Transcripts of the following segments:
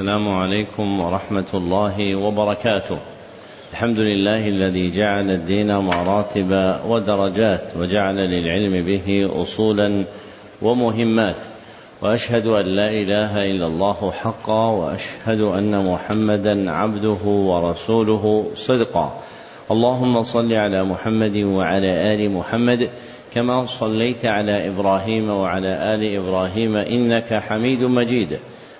السلام عليكم ورحمة الله وبركاته. الحمد لله الذي جعل الدين مراتب ودرجات وجعل للعلم به أصولا ومهمات. وأشهد أن لا إله إلا الله حقا وأشهد أن محمدا عبده ورسوله صدقا. اللهم صل على محمد وعلى آل محمد كما صليت على إبراهيم وعلى آل إبراهيم إنك حميد مجيد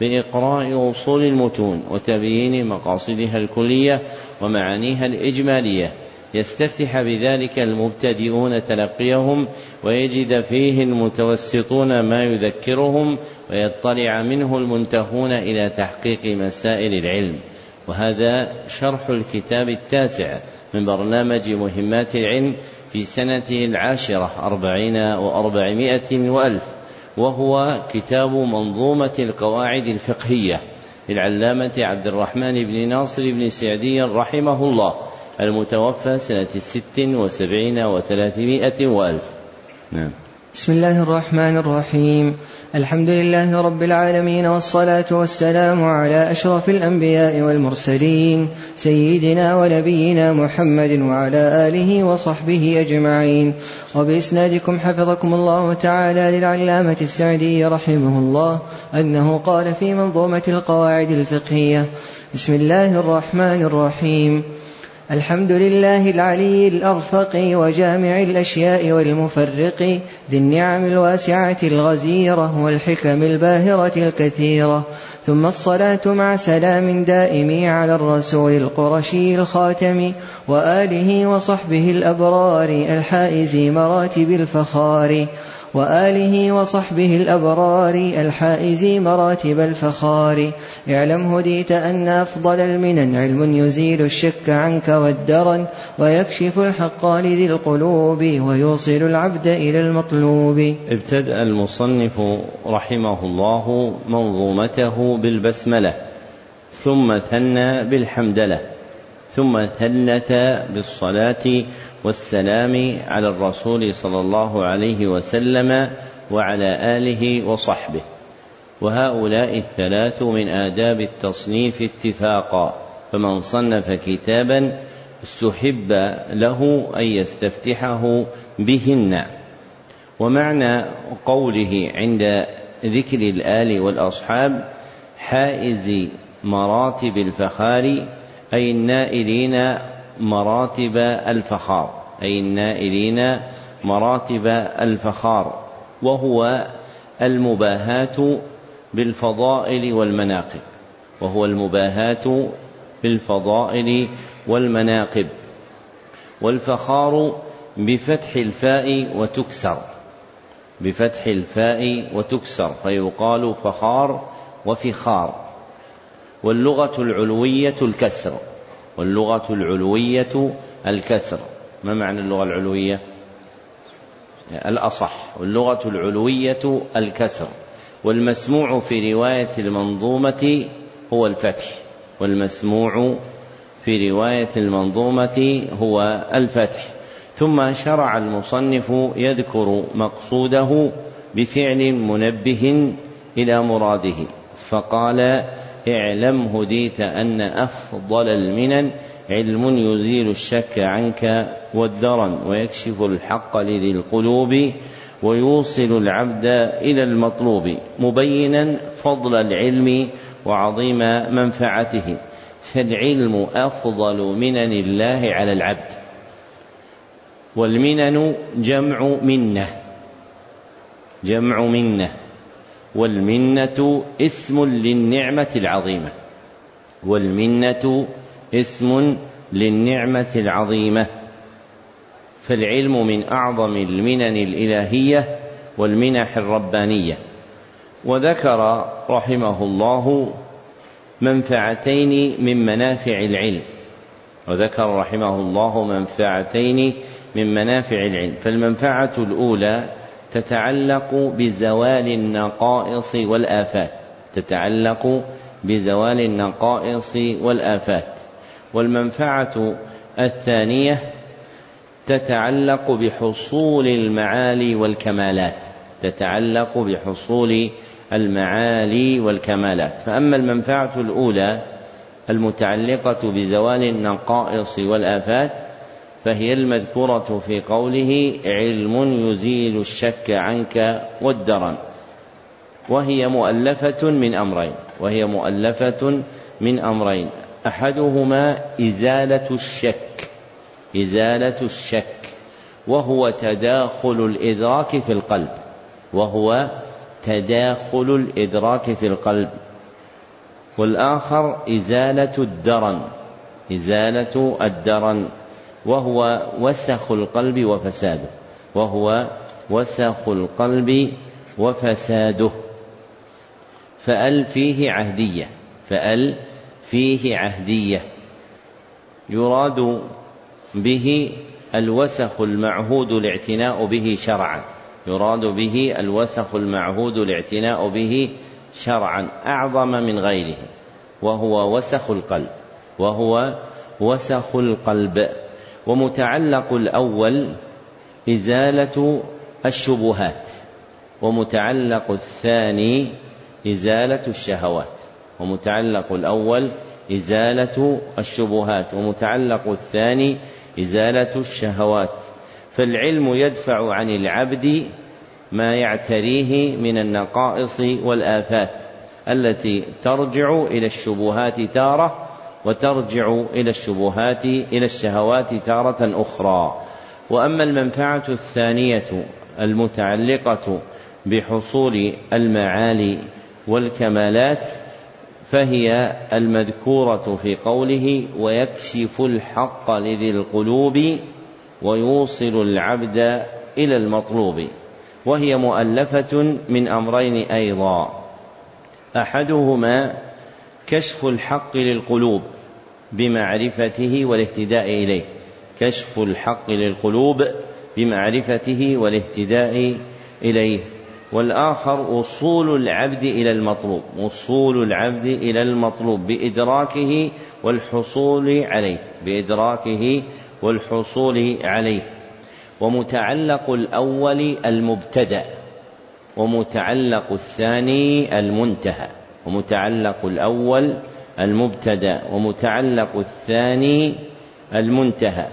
بإقراء أصول المتون وتبيين مقاصدها الكلية ومعانيها الإجمالية. يستفتح بذلك المبتدئون تلقيهم ويجد فيه المتوسطون ما يذكرهم ويطلع منه المنتهون إلى تحقيق مسائل العلم. وهذا شرح الكتاب التاسع من برنامج مهمات العلم في سنته العاشرة أربعين وأربعمائة وألف. وهو كتاب منظومة القواعد الفقهية للعلامة عبد الرحمن بن ناصر بن سعدي رحمه الله المتوفى سنة ست وسبعين وثلاثمائة وألف. نعم. بسم الله الرحمن الرحيم. الحمد لله رب العالمين والصلاة والسلام على أشرف الأنبياء والمرسلين سيدنا ونبينا محمد وعلى آله وصحبه أجمعين. وبإسنادكم حفظكم الله تعالى للعلامة السعدي رحمه الله أنه قال في منظومة القواعد الفقهية بسم الله الرحمن الرحيم. الحمد لله العلي الأرفق وجامع الأشياء والمفرق ذي النعم الواسعة الغزيرة والحكم الباهرة الكثيرة. ثم الصلاة مع سلام دائم على الرسول القرشي الخاتم وآله وصحبه الأبرار الحائز مراتب الفخار. وآله وصحبه الأبرار الحائز مراتب الفخار. اعلم هديت أن أفضل المنن علم يزيل الشك عنك والدرن ويكشف الحق لذي القلوب ويوصل العبد إلى المطلوب. ابتدأ المصنف رحمه الله منظومته بالبسملة ثم ثنى بالحمدلة ثم ثلث بالصلاة والسلام على الرسول صلى الله عليه وسلم وعلى آله وصحبه. وهؤلاء الثلاث من آداب التصنيف اتفاقا فمن صنف كتابا استحب له أن يستفتحه بهن. ومعنى قوله عند ذكر الآل والأصحاب حائز مراتب الفخار أي النائلين مراتب الفخار أي النائلين مراتب الفخار وهو المباهاة بالفضائل والمناقب وهو المباهاة بالفضائل والمناقب والفخار بفتح الفاء وتكسر بفتح الفاء وتكسر فيقال فخار وفخار واللغة العلوية الكسر. واللغة العلوية الكسر. ما معنى اللغة العلوية؟ الأصح. واللغة العلوية الكسر. والمسموع في رواية المنظومة هو الفتح. والمسموع في رواية المنظومة هو الفتح. ثم شرع المصنف يذكر مقصوده بفعل منبه إلى مراده. فقال اعلم هديت أن أفضل المنن علم يزيل الشك عنك والدرن ويكشف الحق لذي القلوب ويوصل العبد إلى المطلوب مبينا فضل العلم وعظيم منفعته فالعلم أفضل منن الله على العبد والمنن جمع منة جمع منة والمنة اسم للنعمة العظيمة. والمنة اسم للنعمة العظيمة. فالعلم من أعظم المنن الإلهية والمنح الربانية. وذكر رحمه الله منفعتين من منافع العلم. وذكر رحمه الله منفعتين من منافع العلم. فالمنفعة الأولى تتعلق بزوال النقائص والآفات. تتعلق بزوال النقائص والآفات. والمنفعة الثانية تتعلق بحصول المعالي والكمالات. تتعلق بحصول المعالي والكمالات. فأما المنفعة الأولى المتعلقة بزوال النقائص والآفات فهي المذكورة في قوله علم يزيل الشك عنك والدرن. وهي مؤلفة من أمرين. وهي مؤلفة من أمرين. أحدهما إزالة الشك. إزالة الشك. وهو تداخل الإدراك في القلب. وهو تداخل الإدراك في القلب. والآخر إزالة الدرن. إزالة الدرن. وهو وسخ القلب وفساده. وهو وسخ القلب وفساده. فأل فيه عهدية. فأل فيه عهدية. يراد به الوسخ المعهود الاعتناء به شرعا. يراد به الوسخ المعهود الاعتناء به شرعا. أعظم من غيره. وهو وسخ القلب. وهو وسخ القلب. ومتعلق الأول إزالة الشبهات ومتعلق الثاني إزالة الشهوات ومتعلق الأول إزالة الشبهات ومتعلق الثاني إزالة الشهوات. فالعلم يدفع عن العبد ما يعتريه من النقائص والآفات التي ترجع إلى الشبهات تارة وترجع إلى الشبهات إلى الشهوات تارة أخرى. وأما المنفعة الثانية المتعلقة بحصول المعالي والكمالات فهي المذكورة في قوله ويكشف الحق لذي القلوب ويوصل العبد إلى المطلوب. وهي مؤلفة من أمرين أيضا. أحدهما كشف الحق للقلوب بمعرفته والاهتداء إليه. كشف الحق للقلوب بمعرفته والاهتداء إليه. والآخر وصول العبد إلى المطلوب وصول العبد إلى المطلوب بإدراكه والحصول عليه بإدراكه والحصول عليه. ومتعلق الأول المبتدأ ومتعلق الثاني المنتهى. ومتعلق الأول المبتدأ ومتعلق الثاني المنتهى.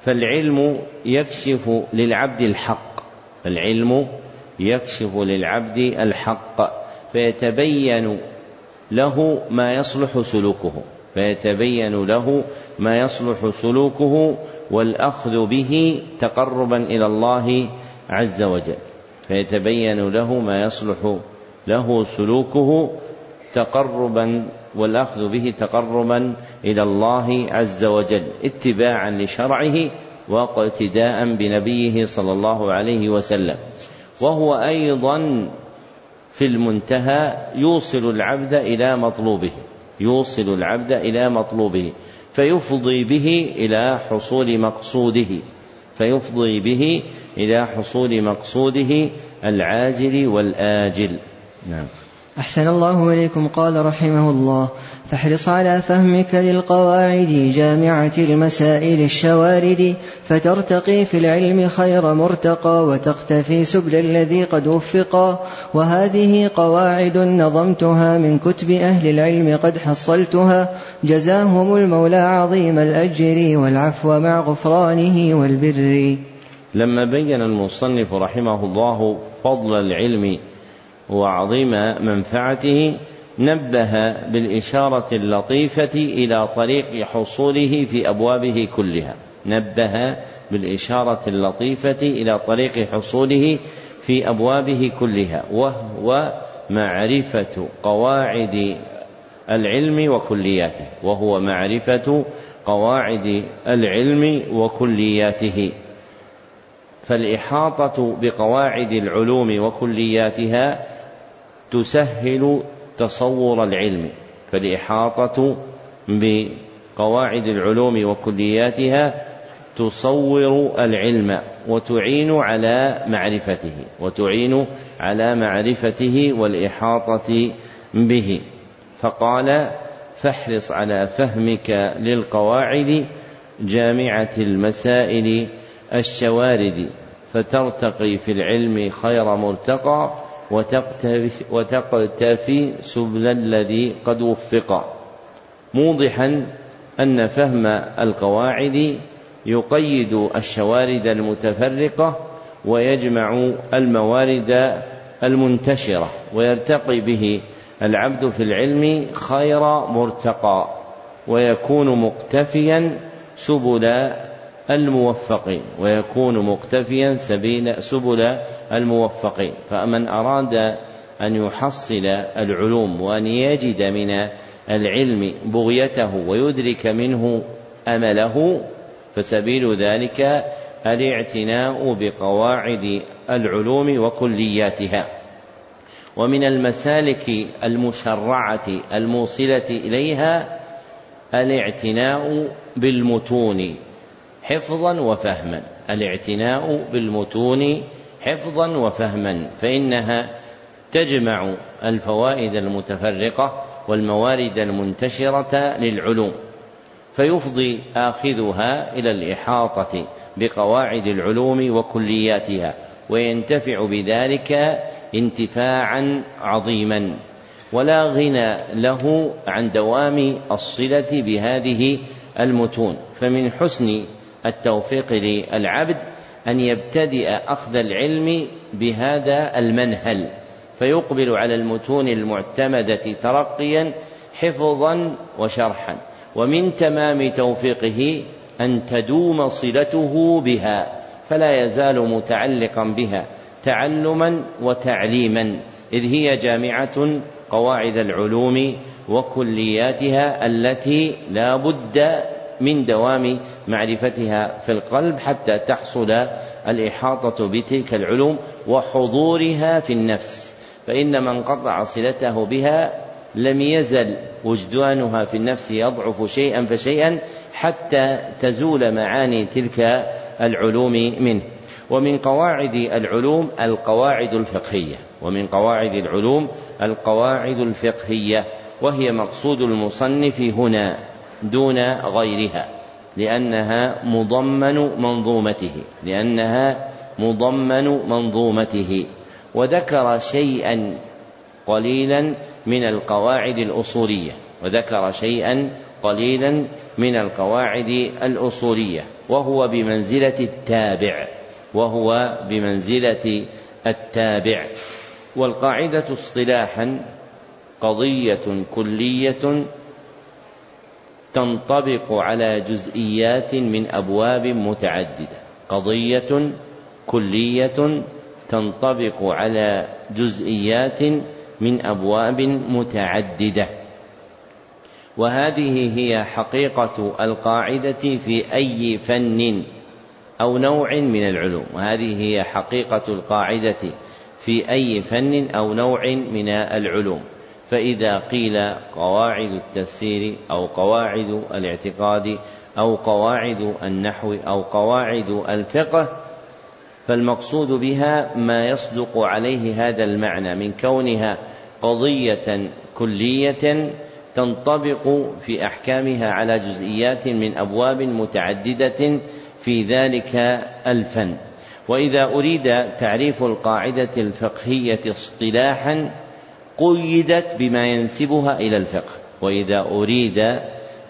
فالعلم يكشف للعبد الحق. العلم يكشف للعبد الحق. فيتبين له ما يصلح سلوكه. فيتبين له ما يصلح سلوكه والأخذ به تقربا إلى الله عز وجل. فيتبين له ما يصلح له سلوكه تقربا والأخذ به تقربا إلى الله عز وجل اتباعا لشرعه واقتداء بنبيه صلى الله عليه وسلم. وهو أيضا في المنتهى يوصل العبد إلى مطلوبه يوصل العبد إلى مطلوبه فيفضي به إلى حصول مقصوده فيفضي به إلى حصول مقصوده العاجل والآجل. نعم. أحسن الله إليكم قال رحمه الله. فاحرص على فهمك للقواعد جامعة المسائل الشوارد. فترتقي في العلم خير مرتقى وتقتفي سبل الذي قد وفقا. وهذه قواعد نظمتها من كتب أهل العلم قد حصلتها. جزاهم المولى عظيم الأجر والعفو مع غفرانه والبر. لما بين المصنف رحمه الله فضل العلم وعظيم منفعته نبه بالإشارة اللطيفة إلى طريق حصوله في أبوابه كلها. نبه بالإشارة اللطيفة إلى طريق حصوله في أبوابه كلها. وهو معرفة قواعد العلم وكلياته. وهو معرفة قواعد العلم وكلياته. فالإحاطة بقواعد العلوم وكلياتها تسهل تصور العلم فالإحاطة بقواعد العلوم وكلياتها تصور العلم وتعين على معرفته وتعين على معرفته والإحاطة به. فقال فاحرص على فهمك للقواعد جامعة المسائل الشوارد فترتقي في العلم خير مرتقى وتقتفي, سبل الذي قد وفق. موضحا أن فهم القواعد يقيد الشوارد المتفرقة ويجمع الموارد المنتشرة ويرتقي به العبد في العلم خير مرتقى ويكون مقتفيا سبل الموفقين ويكون مقتفيا سبيل سبل الموفقين. فمن أراد أن يحصل العلوم وأن يجد من العلم بغيته ويدرك منه أمله فسبيل ذلك الاعتناء بقواعد العلوم وكلياتها. ومن المسالك المشرعة الموصلة إليها الاعتناء بالمتون. حفظا وفهما. الاعتناء بالمتون حفظا وفهما فإنها تجمع الفوائد المتفرقة والموارد المنتشرة للعلوم فيفضي آخذها إلى الإحاطة بقواعد العلوم وكلياتها وينتفع بذلك انتفاعا عظيما. ولا غنى له عن دوام الصلة بهذه المتون. فمن حسن التوفيق للعبد أن يبتدئ أخذ العلم بهذا المنهل فيقبل على المتون المعتمدة ترقيا حفظا وشرحا. ومن تمام توفيقه أن تدوم صلته بها فلا يزال متعلقا بها تعلما وتعليما. إذ هي جامعة قواعد العلوم وكلياتها التي لا بد من دوام معرفتها في القلب حتى تحصل الإحاطة بتلك العلوم وحضورها في النفس. فإن من قطع صلته بها لم يزل وجدانها في النفس يضعف شيئا فشيئا حتى تزول معاني تلك العلوم منه. ومن قواعد العلوم القواعد الفقهية. ومن قواعد العلوم القواعد الفقهية. وهي مقصود المصنف هنا. دون غيرها لأنها مضمن منظومته لأنها مضمن منظومته. وذكر شيئا قليلا من القواعد الأصولية وذكر شيئا قليلا من القواعد الأصولية وهو بمنزلة التابع وهو بمنزلة التابع. والقاعدة اصطلاحا قضية كلية تنطبق على جزئيات من أبواب متعددة. قضية كلية تنطبق على جزئيات من أبواب متعددة. وهذه هي حقيقة القاعدة في أي فن أو نوع من العلوم. وهذه هي حقيقة القاعدة في أي فن أو نوع من العلوم. فإذا قيل قواعد التفسير أو قواعد الاعتقاد أو قواعد النحو أو قواعد الفقه فالمقصود بها ما يصدق عليه هذا المعنى من كونها قضية كلية تنطبق في أحكامها على جزئيات من أبواب متعددة في ذلك الفن. وإذا أريد تعريف القاعدة الفقهية اصطلاحا قيدت بما ينسبها إلى الفقه. وإذا أريد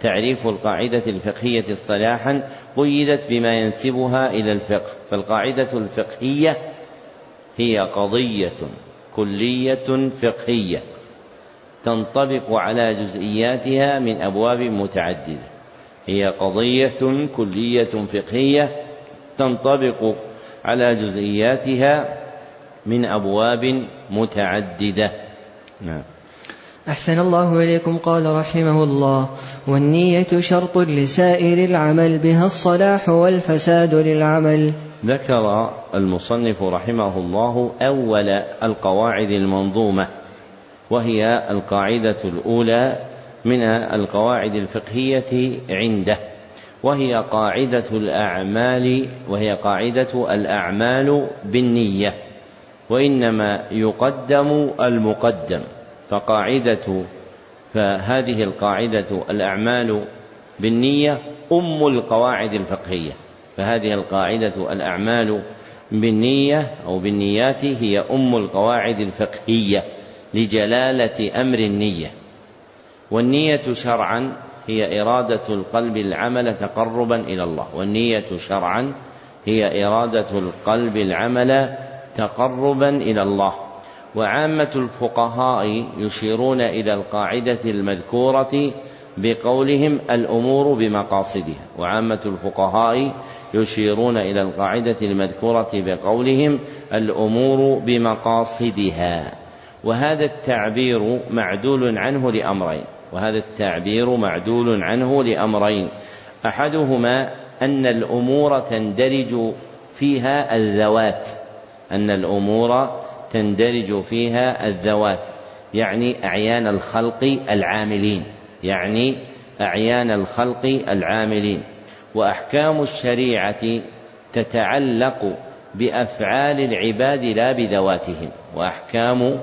تعريف القاعدة الفقهية اصطلاحا قيدت بما ينسبها إلى الفقه. فالقاعدة الفقهية هي قضية كلية فقهية تنطبق على جزئياتها من أبواب متعددة. هي قضية كلية فقهية تنطبق على جزئياتها من أبواب متعددة. نعم. أحسن الله إليكم قال رحمه الله. والنية شرط لسائر العمل بها الصلاح والفساد للعمل. ذكر المصنف رحمه الله أول القواعد المنظومة وهي القاعدة الأولى من القواعد الفقهية عنده وهي قاعدة الأعمال وهي قاعدة الأعمال بالنية. وإنما يقدم المقدم فقاعدة فهذه القاعدة الأعمال بالنية أم القواعد الفقهية فهذه القاعدة الأعمال بالنية أو بالنيات هي أم القواعد الفقهية لجلالة أمر النية. والنية شرعا هي إرادة القلب العمل تقربا إلى الله والنية شرعا هي إرادة القلب العمل تقربا إلى الله. وعامة الفقهاء يشيرون إلى القاعدة المذكورة بقولهم الأمور بمقاصدها. وعامة الفقهاء يشيرون إلى القاعدة المذكورة بقولهم الأمور بمقاصدها. وهذا التعبير معدول عنه لأمرين. وهذا التعبير معدول عنه لأمرين. أحدهما أن الأمور تندرج فيها الذوات. أن الأمور تندرج فيها الذوات يعني أعيان الخلق العاملين يعني أعيان الخلق العاملين. وأحكام الشريعة تتعلق بأفعال العباد لا بذواتهم وأحكام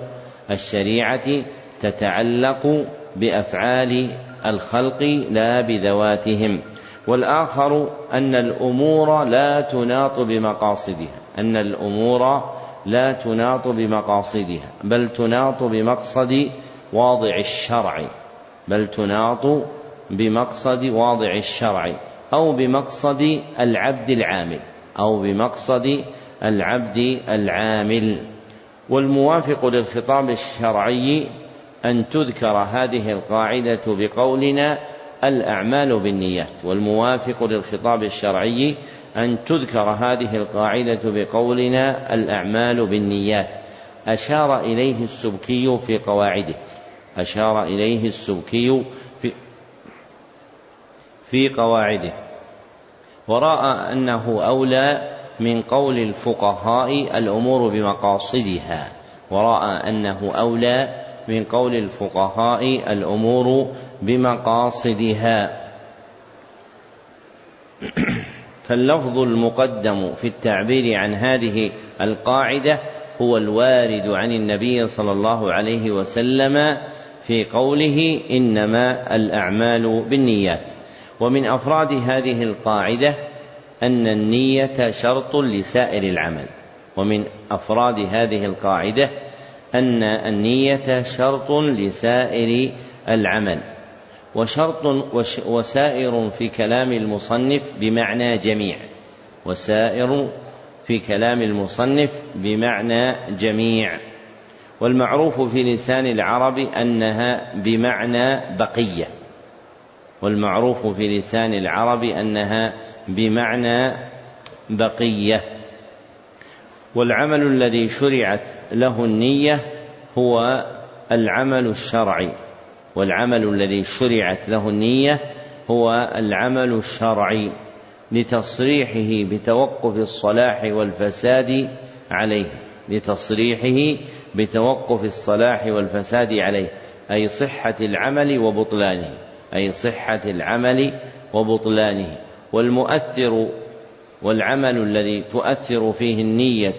الشريعة تتعلق بأفعال الخلق لا بذواتهم. والآخر أن الأمور لا تناط بمقاصدها. أن الأمور لا تناط بمقاصدها بل تناط بمقصد واضع الشرع بل تناط بمقصد واضع الشرع أو بمقصد العبد العامل أو بمقصد العبد العامل. والموافق للخطاب الشرعي أن تذكر هذه القاعدة بقولنا الأعمال بالنيات والموافق للخطاب الشرعي أن تذكر هذه القاعدة بقولنا الأعمال بالنيات. أشار إليه السبكي في قواعده. أشار إليه السبكي في في قواعده. ورأى أنه أولى من قول الفقهاء الأمور بمقاصدها. ورأى أنه أولى من قول الفقهاء الأمور بمقاصدها. فاللفظ المقدم في التعبير عن هذه القاعدة هو الوارد عن النبي صلى الله عليه وسلم في قوله إنما الأعمال بالنيات. ومن أفراد هذه القاعدة أن النية شرط لسائر العمل. ومن أفراد هذه القاعدة أن النية شرط لسائر العمل. وشرط وسائر في كلام المصنف بمعنى جميع. وسائر في كلام المصنف بمعنى جميع. والمعروف في لسان العرب أنها بمعنى بقية. والمعروف في لسان العرب أنها بمعنى بقية. والعمل الذي شرعت له النية هو العمل الشرعي. والعمل الذي شرعت له النية هو العمل الشرعي لتصريحه بتوقف الصلاح والفساد عليه. لتصريحه بتوقف الصلاح والفساد عليه. أي صحة العمل وبطلانه. أي صحة العمل وبطلانه. والمؤثر والعمل الذي تؤثر فيه النية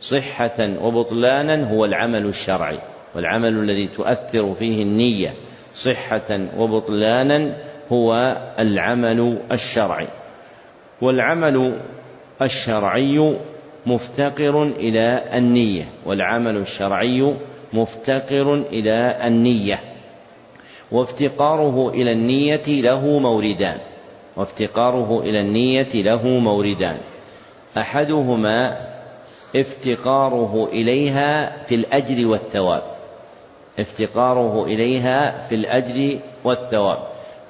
صحة وبطلانا هو العمل الشرعي. والعمل الذي تؤثر فيه النية صحة وبطلانا هو العمل الشرعي. والعمل الشرعي مفتقر إلى النية. والعمل الشرعي مفتقر إلى النية. وافتقاره إلى النية له موردان وافتقاره إلى النية له موردان أحدهما افتقاره إليها في الأجر والثواب. افتقاره إليها في الأجر والثواب.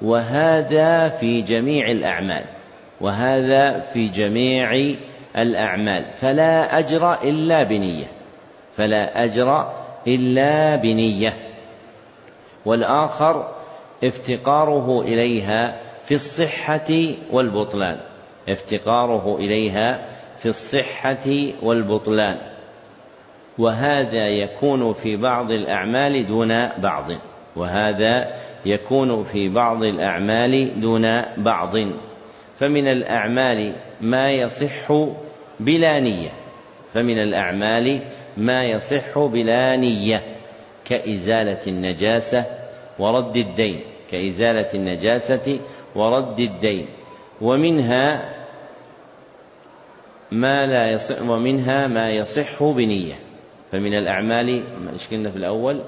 وهذا في جميع الأعمال. وهذا في جميع الأعمال. فلا أجر إلا بنية. فلا أجر إلا بنية. والآخر افتقاره إليها في الصحة والبطلان. افتقاره إليها في الصحة والبطلان. وهذا يكون في بعض الأعمال دون بعض. وهذا يكون في بعض الأعمال دون بعض. فمن الأعمال ما يصح بلا نية. فمن الأعمال ما يصح بلا نية. كإزالة النجاسة ورد الدين. كإزالة النجاسة ورد الدين. ومنها ما لا يصح ومنها ما يصح بنية. فمن الأعمال ما في الأول؟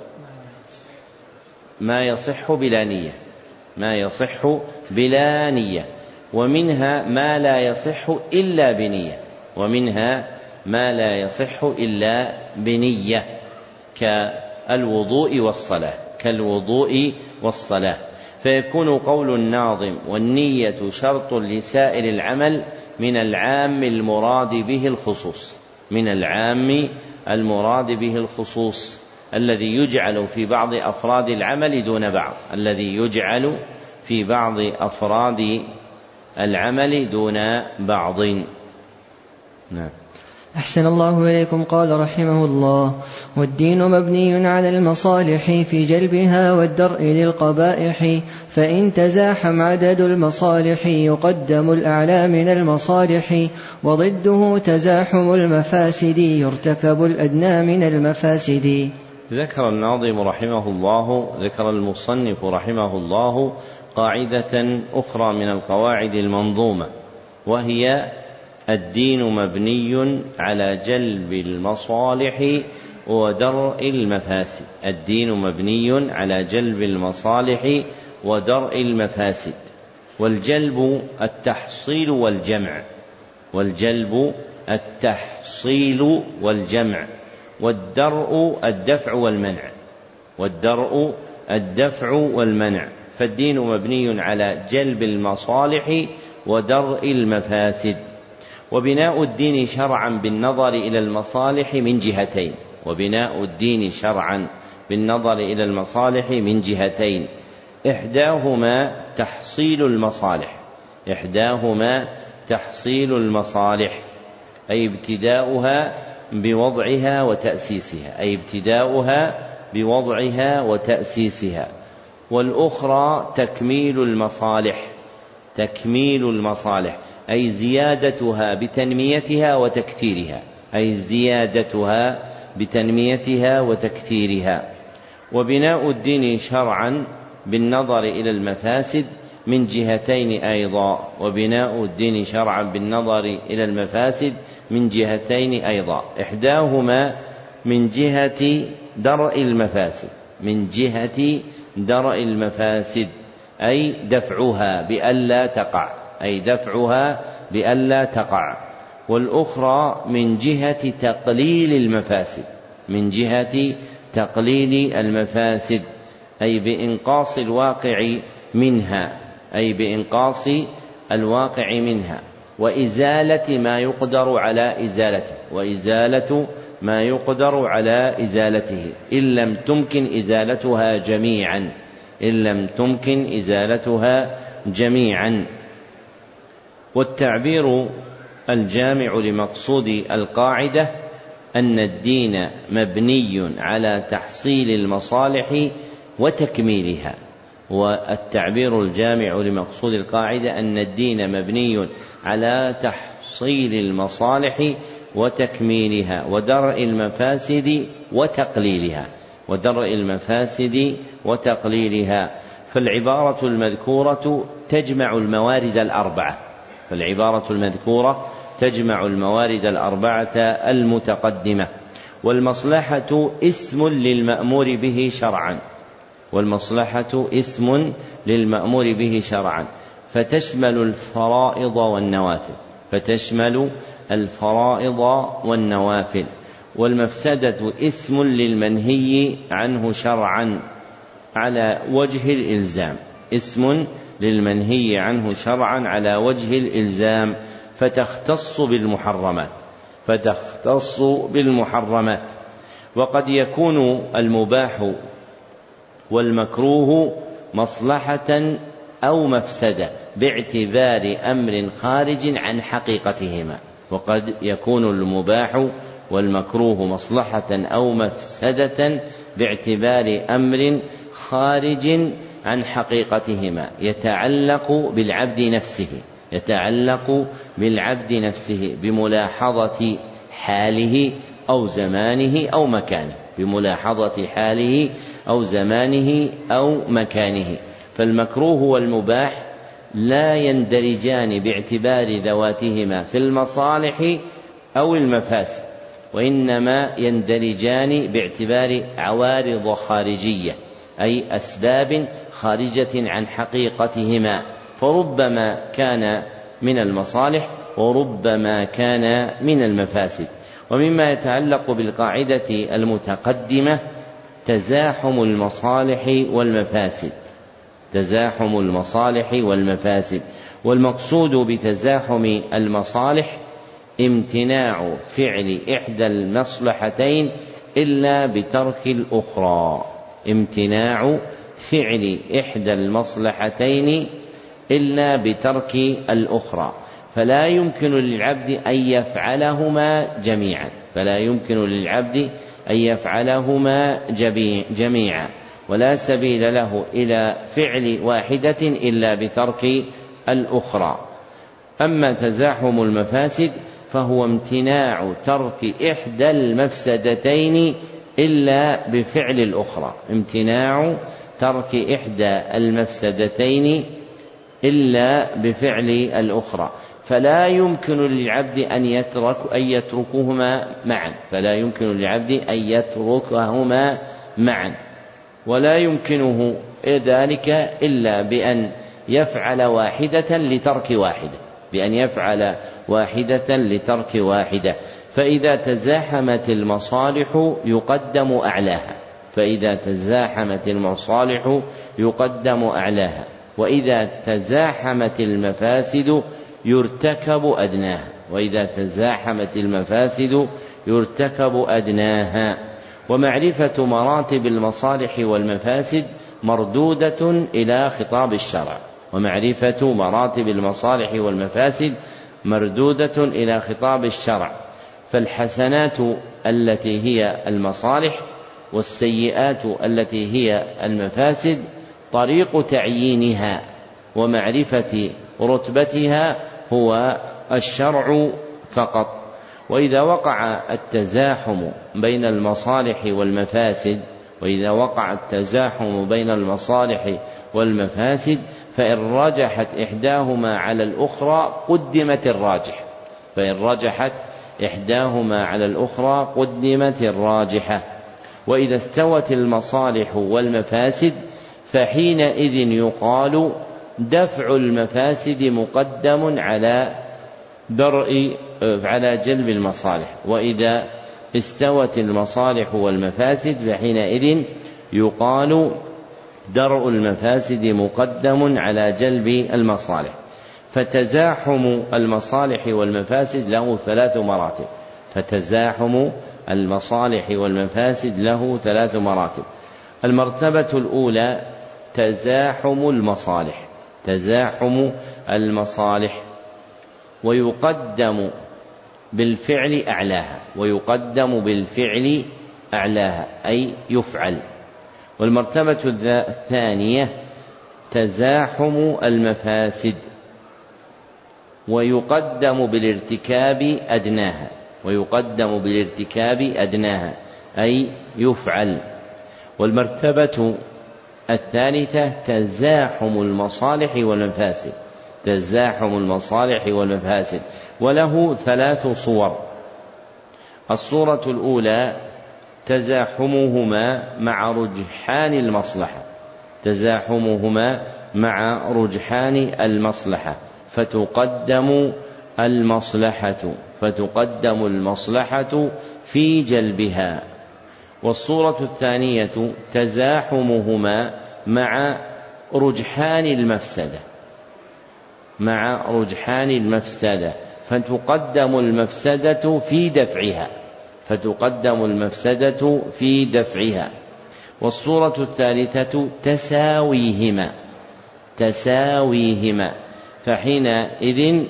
ما يصح بلا نية. ما يصح بلا نية. ومنها ما لا يصح إلا بنية. ومنها ما لا يصح إلا بنية. كالوضوء والصلاة. كالوضوء والصلاة. فيكون قول الناظم والنية شرط لسائر العمل من العام المراد به الخصوص. من العام المراد به الخصوص الذي يجعل في بعض أفراد العمل دون بعض الذي يجعل في بعض أفراد العمل دون بعض. نعم. أحسن الله إليكم قال رحمه الله. والدين مبني على المصالح في جلبها والدرء للقبائح فإن تزاحم عدد المصالح يقدم الأعلى من المصالح وضده تزاحم المفاسد يرتكب الأدنى من المفاسد. ذكر الناظم رحمه الله ذكر المصنف رحمه الله قاعدة أخرى من القواعد المنظومة وهي الدين مبني على جلب المصالح ودرء المفاسد. الدين مبني على جلب المصالح ودرء المفاسد. والجلب التحصيل والجمع. والجلب التحصيل والجمع. والدرء الدفع والمنع. والدرء الدفع والمنع. فالدين مبني على جلب المصالح ودرء المفاسد. وبناء الدين شرعا بالنظر إلى المصالح من جهتين. وبناء الدين شرعا بالنظر إلى المصالح من جهتين. إحداهما تحصيل المصالح. إحداهما تحصيل المصالح. أي ابتداؤها بوضعها وتأسيسها. أي ابتداؤها بوضعها وتأسيسها. والأخرى تكميل المصالح. تكميل المصالح أي زيادتها بتنميتها وتكثيرها أي زيادتها بتنميتها وتكثيرها. وبناء الدين شرعا بالنظر إلى المفاسد من جهتين أيضا وبناء الدين شرعا بالنظر إلى المفاسد من جهتين أيضا. إحداهما من جهة درء المفاسد من جهة درء المفاسد. أي دفعها بألا تقع أي دفعها بألا تقع. والأخرى من جهة تقليل المفاسد من جهة تقليل المفاسد أي بإنقاص الواقع منها أي بإنقاص الواقع منها. وإزالة ما يقدر على إزالته وإزالة ما يقدر على إزالته. إن لم تمكن إزالتها جميعا. إن لم تمكن إزالتها جميعا. والتعبير الجامع لمقصود القاعدة أن الدين مبني على تحصيل المصالح وتكميلها. والتعبير الجامع لمقصود القاعدة أن الدين مبني على تحصيل المصالح وتكميلها ودرء المفاسد وتقليلها. ودرء المفاسد وتقليلها فالعبارة المذكورة تجمع الموارد الأربعة. فالعبارة المذكورة تجمع الموارد الأربعة المتقدمة والمصلحة اسم للمأمور به شرعا. والمصلحة اسم للمأمور به شرعا. فتشمل الفرائض والنوافل. فتشمل الفرائض والنوافل. والمفسدة اسم للمنهي عنه شرعا على وجه الإلزام. اسم للمنهي عنه شرعا على وجه الإلزام. فتختص بالمحرمات. فتختص بالمحرمات. وقد يكون المباح والمكروه مصلحة أو مفسدة باعتبار أمر خارج عن حقيقتهما. وقد يكون المباح والمكروه مصلحة أو مفسدة باعتبار أمر خارج عن حقيقتهما يتعلق بالعبد نفسه يتعلق بالعبد نفسه بملاحظة حاله أو زمانه أو مكانه بملاحظة حاله أو زمانه أو مكانه. فالمكروه والمباح لا يندرجان باعتبار ذواتهما في المصالح أو المفاسد. وإنما يندرجان باعتبار عوارض خارجية أي أسباب خارجة عن حقيقتهما. فربما كان من المصالح وربما كان من المفاسد. ومما يتعلق بالقاعدة المتقدمة تزاحم المصالح والمفاسد. تزاحم المصالح والمفاسد. والمقصود بتزاحم المصالح امتناع فعل إحدى المصلحتين إلا بترك الأخرى. امتناع فعل إحدى المصلحتين إلا بترك الأخرى. فلا يمكن للعبد أن يفعلهما جميعا. فلا يمكن للعبد أن يفعلهما جميعا. ولا سبيل له إلى فعل واحدة إلا بترك الأخرى. أما تزاحم المفاسد فهو امتناع ترك إحدى المفسدتين إلا بفعل الأخرى. امتناع ترك إحدى المفسدتين إلا بفعل الأخرى. فلا يمكن للعبد أن يترك أن يتركهما معا. فلا يمكن للعبد أن يتركهما معا. ولا يمكنه ذلك إلا بأن يفعل واحدة لترك واحدة. بأن يفعل واحدة لترك واحدة. فإذا تزاحمت المصالح يقدم أعلاها. فإذا تزاحمت المصالح يقدم أعلاها. وإذا تزاحمت المفاسد يرتكب أدناها. وإذا تزاحمت المفاسد يرتكب أدناها. ومعرفة مراتب المصالح والمفاسد مردودة إلى خطاب الشرع. ومعرفة مراتب المصالح والمفاسد مردودة إلى خطاب الشرع فالحسنات التي هي المصالح والسيئات التي هي المفاسد طريق تعيينها ومعرفة رتبتها هو الشرع فقط. وإذا وقع التزاحم بين المصالح والمفاسد وإذا وقع التزاحم بين المصالح والمفاسد فإن رجحت إحداهما على الأخرى قدمت الراجح. فإن رجحت إحداهما على الأخرى قدمت الراجحة. وإذا استوت المصالح والمفاسد فحينئذ يقال دفع المفاسد مقدم على درء على جلب المصالح. وإذا استوت المصالح والمفاسد فحينئذ يقال درء المفاسد مقدم على جلب المصالح. فتزاحم المصالح والمفاسد له ثلاث مراتب. فتزاحم المصالح والمفاسد له ثلاث مراتب. المرتبة الأولى تزاحم المصالح. تزاحم المصالح. ويقدم بالفعل أعلاها. ويقدم بالفعل أعلاها. أي يفعل. والمرتبة الثانية تزاحم المفاسد ويقدم بالارتكاب أدناها ويقدم بالارتكاب أدناها أي يفعل. والمرتبة الثالثة تزاحم المصالح والمفاسد تزاحم المصالح والمفاسد وله ثلاث صور. الصورة الأولى تزاحمهما مع رجحان المصلحة. تزاحمهما مع رجحان المصلحة. فتقدم المصلحة فتقدم المصلحة في جلبها. والصورة الثانية تزاحمهما مع رجحان المفسدة. مع رجحان المفسدة. فتقدم المفسدة في دفعها. فتقدم المفسدة في دفعها. والصورة الثالثة تساويهما. تساويهما. فحينئذ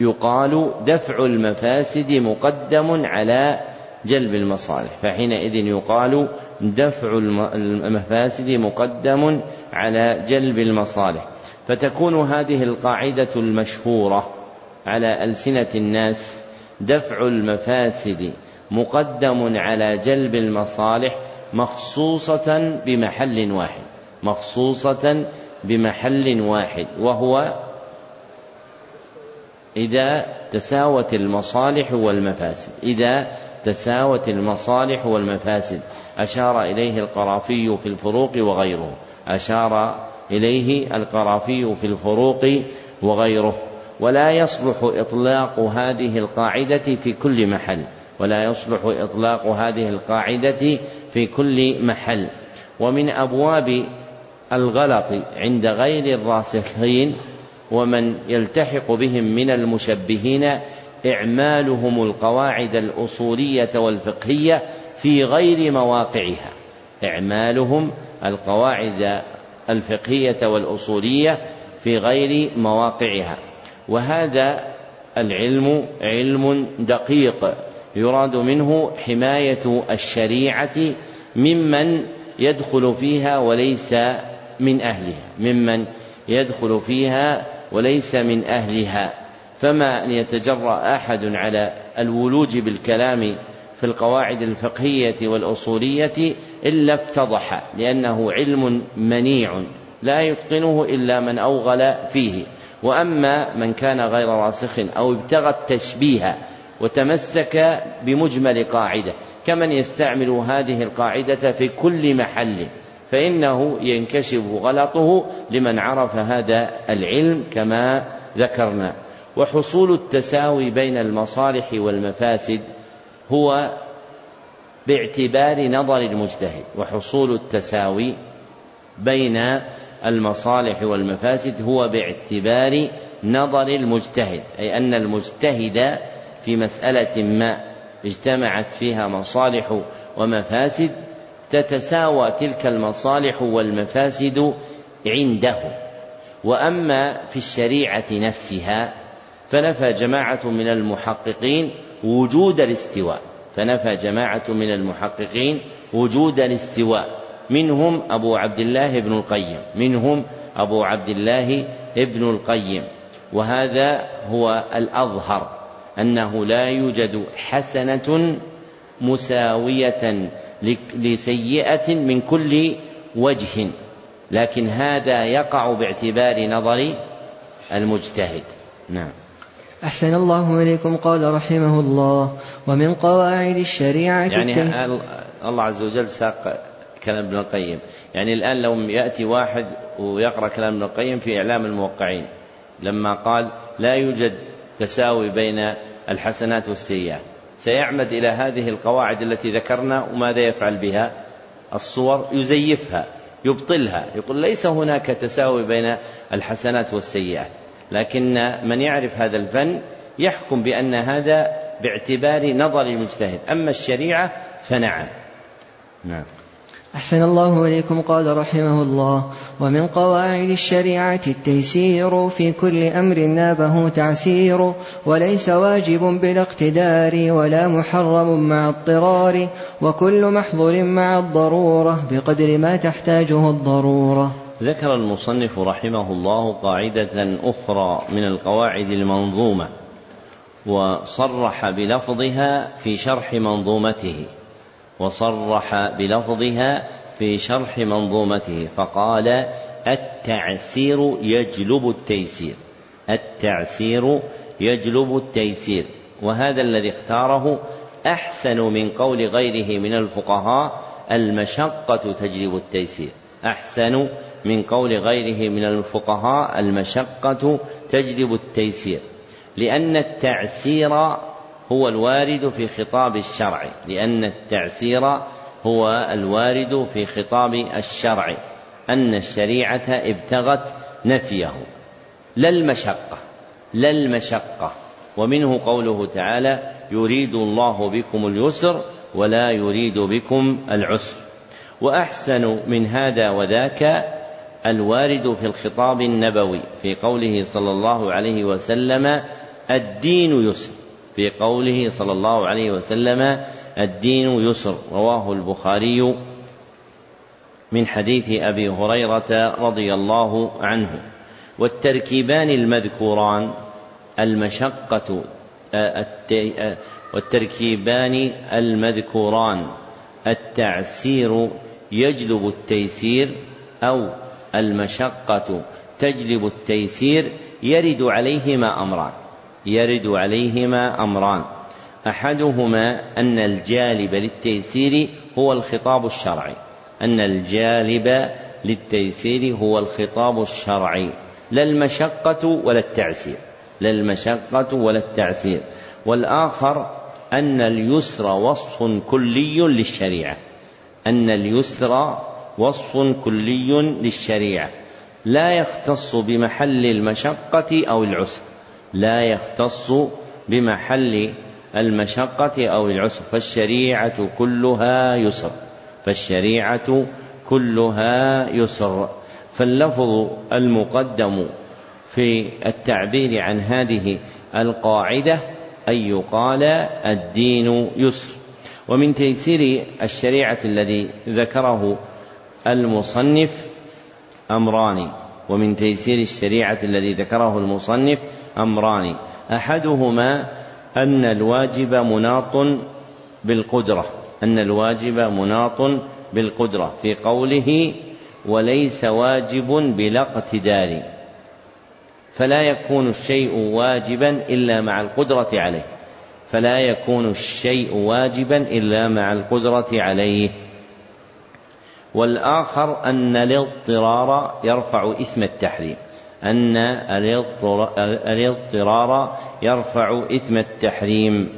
يقال دفع المفاسد مقدم على جلب المصالح. فحينئذ يقال دفع المفاسد مقدم على جلب المصالح. فتكون هذه القاعدة المشهورة على ألسنة الناس دفع المفاسد مقدم على جلب المصالح مخصوصة بمحل واحد مخصوصة بمحل واحد وهو إذا تساوت المصالح والمفاسد إذا تساوت المصالح والمفاسد. أشار إليه القرافي في الفروق وغيره. أشار إليه القرافي في الفروق وغيره. ولا يصلح إطلاق هذه القاعدة في كل محل ولا يصلح إطلاق هذه القاعدة في كل محل. ومن أبواب الغلط عند غير الراسخين ومن يلتحق بهم من المشبهين إعمالهم القواعد الأصولية والفقهية في غير مواقعها. إعمالهم القواعد الفقهية والأصولية في غير مواقعها. وهذا العلم علم دقيق يراد منه حماية الشريعة ممن يدخل فيها وليس من أهلها ممن يدخل فيها وليس من أهلها. فما أن يتجرأ أحد على الولوج بالكلام في القواعد الفقهية والأصولية إلا افتضح لأنه علم منيع. لا يتقنه إلا من أوغل فيه. وأما من كان غير راسخ أو ابتغى التشبيه وتمسك بمجمل قاعدة كمن يستعمل هذه القاعدة في كل محل فإنه ينكشف غلطه لمن عرف هذا العلم كما ذكرنا. وحصول التساوي بين المصالح والمفاسد هو باعتبار نظر المجتهد وحصول التساوي بين المصالح والمفاسد هو باعتبار نظر المجتهد أي أن المجتهد في مسألة ما اجتمعت فيها مصالح ومفاسد تتساوى تلك المصالح والمفاسد عنده. وأما في الشريعة نفسها فنفى جماعة من المحققين وجود الاستواء فنفى جماعة من المحققين وجود الاستواء. منهم أبو عبد الله بن القيم. منهم أبو عبد الله بن القيم. وهذا هو الأظهر أنه لا يوجد حسنة مساوية لسيئة من كل وجه لكن هذا يقع باعتبار نظر المجتهد. نعم. أحسن الله إليكم قال رحمه الله. ومن قواعد الشريعة يعني الله عز وجل ساق كلام ابن القيم. يعني الآن لو يأتي واحد ويقرأ كلام ابن القيم في إعلام الموقعين لما قال لا يوجد تساوي بين الحسنات والسيئات سيعمد إلى هذه القواعد التي ذكرنا وماذا يفعل بها؟ الصور يزيفها يبطلها يقول ليس هناك تساوي بين الحسنات والسيئات. لكن من يعرف هذا الفن يحكم بأن هذا باعتبار نظر المجتهد. أما الشريعة فنعم. نعم. أحسن الله إليكم قال رحمه الله. ومن قواعد الشريعة التيسير في كل أمر نابه تعسير وليس واجب بلا اقتدار ولا محرم مع اضطرار وكل محظور مع الضرورة بقدر ما تحتاجه الضرورة. ذكر المصنف رحمه الله قاعدة أخرى من القواعد المنظومة وصرح بلفظها في شرح منظومته. وصرح بلفظها في شرح منظومته فقال التعسير يجلب التيسير. التعسير يجلب التيسير. وهذا الذي اختاره أحسن من قول غيره من الفقهاء المشقة تجلب التيسير. أحسن من قول غيره من الفقهاء المشقة تجلب التيسير. لأن التعسير هو الوارد في خطاب الشرع لأن التعسير هو الوارد في خطاب الشرع أن الشريعة ابتغت نفيه. لا المشقة لا المشقة. ومنه قوله تعالى يريد الله بكم اليسر ولا يريد بكم العسر. وأحسن من هذا وذاك الوارد في الخطاب النبوي في قوله صلى الله عليه وسلم الدين يسر. في قوله صلى الله عليه وسلم الدين يسر رواه البخاري من حديث أبي هريرة رضي الله عنه. والتركيبان المذكوران المشقة والتركيبان المذكوران التعسير يجلب التيسير أو المشقة تجلب التيسير يرد عليهما أمران. يرد عليهما أمران. أحدهما أن الجالب للتيسير هو الخطاب الشرعي. أن الجالب للتيسير هو الخطاب الشرعي. لا المشقة ولا التعسير. لا المشقة ولا التعسير. والآخر أن اليسر وصف كلي للشريعة. أن اليسر وصف كلي للشريعة. لا يختص بمحل المشقة أو العسر. لا يختص بمحل المشقة أو العسر فالشريعة كلها يسر فالشريعة كلها يسر. فاللفظ المقدم في التعبير عن هذه القاعدة أن يقال الدين يسر. ومن تيسير الشريعة الذي ذكره المصنف أمران ومن تيسير الشريعة الذي ذكره المصنف أمران. أحدهما أن الواجب مناط بالقدرة. أن الواجب مناط بالقدرة في قوله وليس واجب بلا اقتدار. فلا يكون الشيء واجبا إلا مع القدرة عليه. فلا يكون الشيء واجبا إلا مع القدرة عليه. والآخر أن الاضطرار يرفع إثم التحريم. أن الاضطرار يرفع إثم التحريم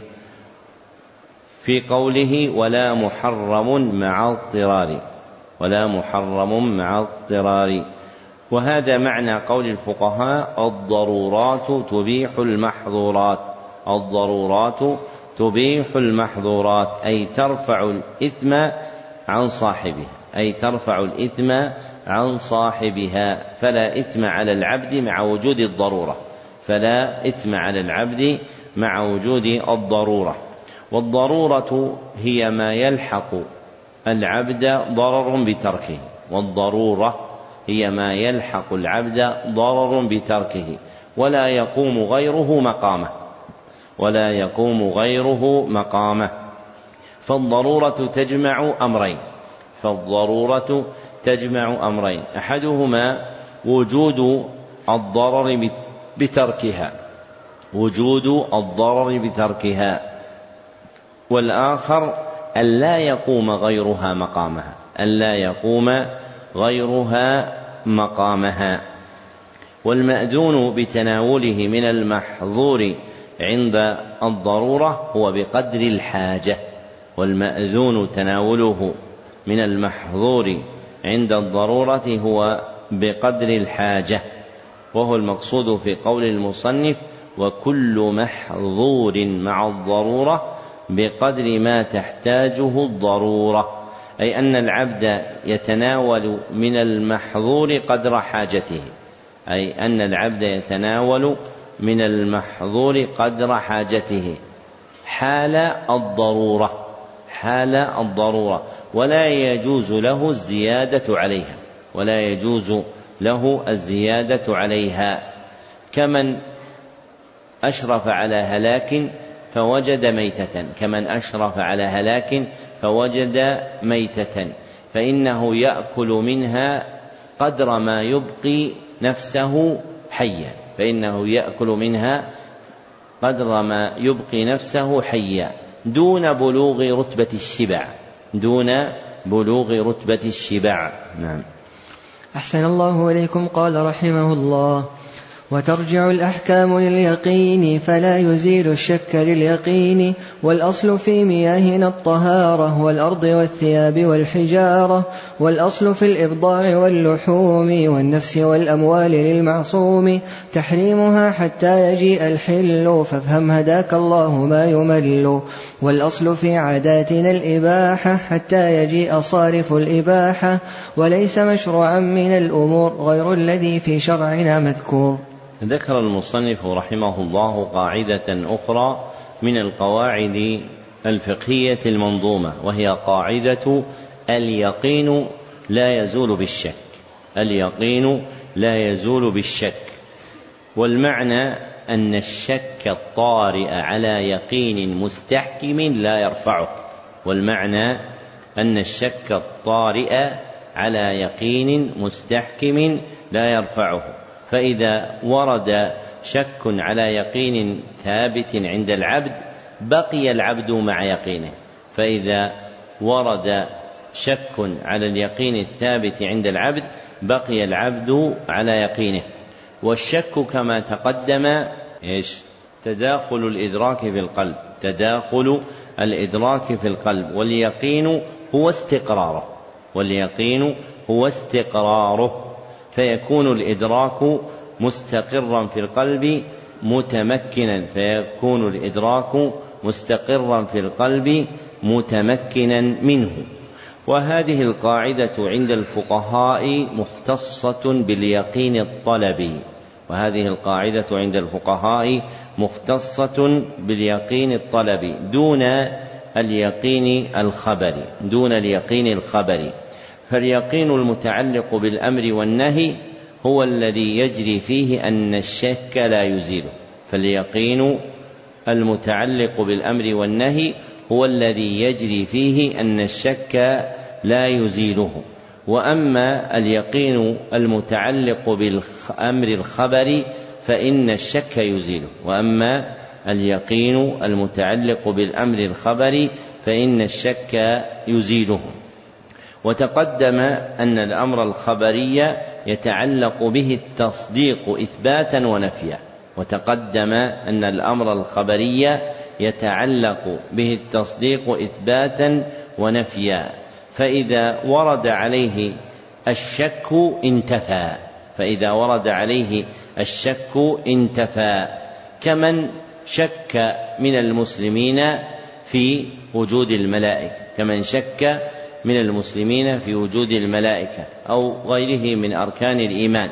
في قوله ولا محرم مع اضطرار ولا محرم مع اضطرار. وهذا معنى قول الفقهاء الضرورات تبيح المحظورات الضرورات تبيح المحظورات أي ترفع الإثم عن صاحبه أي ترفع الإثم عن صاحبها فلا إثم على العبد مع وجود الضرورة. فلا إثم على العبد مع وجود الضرورة. والضرورة هي ما يلحق العبد ضرر بتركه. والضرورة هي ما يلحق العبد ضرر بتركه. ولا يقوم غيره مقامه. ولا يقوم غيره مقامه. فالضرورة تجمع أمرين. فالضرورة تجمع أمرين. أحدهما وجود الضرر بتركها. وجود الضرر بتركها. والآخر أن لا يقوم غيرها مقامها. أن لا يقوم غيرها مقامها. والمأذون بتناوله من المحظور عند الضرورة هو بقدر الحاجة. والمأذون تناوله من المحظور عند الضرورة هو بقدر الحاجة وهو المقصود في قول المصنف وكل محظور مع الضرورة بقدر ما تحتاجه الضرورة أي أن العبد يتناول من المحظور قدر حاجته أي أن العبد يتناول من المحظور قدر حاجته حال الضرورة حال الضرورة. ولا يجوز له الزيادة عليها ولا يجوز له الزيادة عليها. كمن أشرف على هلاك فوجد ميتة كمن أشرف على هلاك فوجد ميتة فإنه يأكل منها قدر ما يبقي نفسه حيا فإنه يأكل منها قدر ما يبقي نفسه حيا دون بلوغ رتبة الشبع. دون بلوغ رتبة الشبع. نعم. أحسن الله إليكم قال رحمه الله. وترجع الأحكام لليقين فلا يزيل الشك لليقين. والأصل في مياهنا الطهارة والأرض والثياب والحجارة. والأصل في الإبضاع واللحوم والنفس والأموال للمعصوم. تحريمها حتى يجيء الحل فافهم هداك الله ما يمل. والأصل في عاداتنا الإباحة حتى يجيء صارف الإباحة وليس مشروعا من الأمور غير الذي في شرعنا مذكور. ذكر المصنف رحمه الله قاعدة أخرى من القواعد الفقهية المنظومة وهي قاعدة اليقين لا يزول بالشك. اليقين لا يزول بالشك. والمعنى أن الشك الطارئ على يقين مستحكم لا يرفعه والمعنى أن الشك الطارئ على يقين مستحكم لا يرفعه. فإذا ورد شك على يقين ثابت عند العبد بقي العبد مع يقينه. فإذا ورد شك على اليقين الثابت عند العبد بقي العبد على يقينه. والشك كما تقدم إيش؟ تداخل الإدراك في القلب. تداخل الإدراك في القلب. واليقين هو استقراره. واليقين هو استقراره. فيكون الإدراك مستقرا في القلب متمكنا. فيكون الإدراك مستقرا في القلب متمكنا منه. وهذه القاعدة عند الفقهاء مختصة باليقين الطلبي. وهذه القاعدة عند الفقهاء مختصة باليقين الطلبي دون اليقين الخبري دون اليقين الخبري فاليقين المتعلق بالأمر والنهي هو الذي يجري فيه أن الشك لا يزيله فاليقين المتعلق بالأمر والنهي هو الذي يجري فيه أن الشك لا يزيله. وأما اليقين المتعلق بالأمر الخبري فإن الشك يزيله وأما اليقين المتعلق بالأمر الخبري فإن الشك يزيله. وتقدم أن الأمر الخبري يتعلق به التصديق إثباتا ونفيا. وتقدم أن الأمر الخبري يتعلق به التصديق إثباتا ونفيا. فإذا ورد عليه الشك انتفى. فإذا ورد عليه الشك انتفى. كمن شك من المسلمين في وجود الملائكة. كمن شك من المسلمين في وجود الملائكة أو غيره من أركان الإيمان.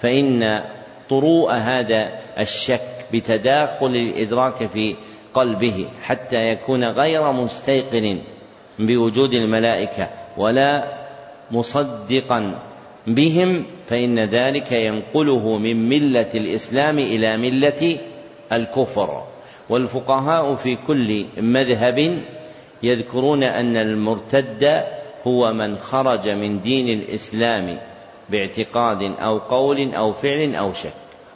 فإن طروء هذا الشك بتداخل الإدراك في قلبه حتى يكون غير مستيقن بوجود الملائكة ولا مصدقا بهم فإن ذلك ينقله من ملة الإسلام إلى ملة الكفر. والفقهاء في كل مذهب يذكرون أن المرتد هو من خرج من دين الإسلام باعتقاد أو قول أو فعل أو شك.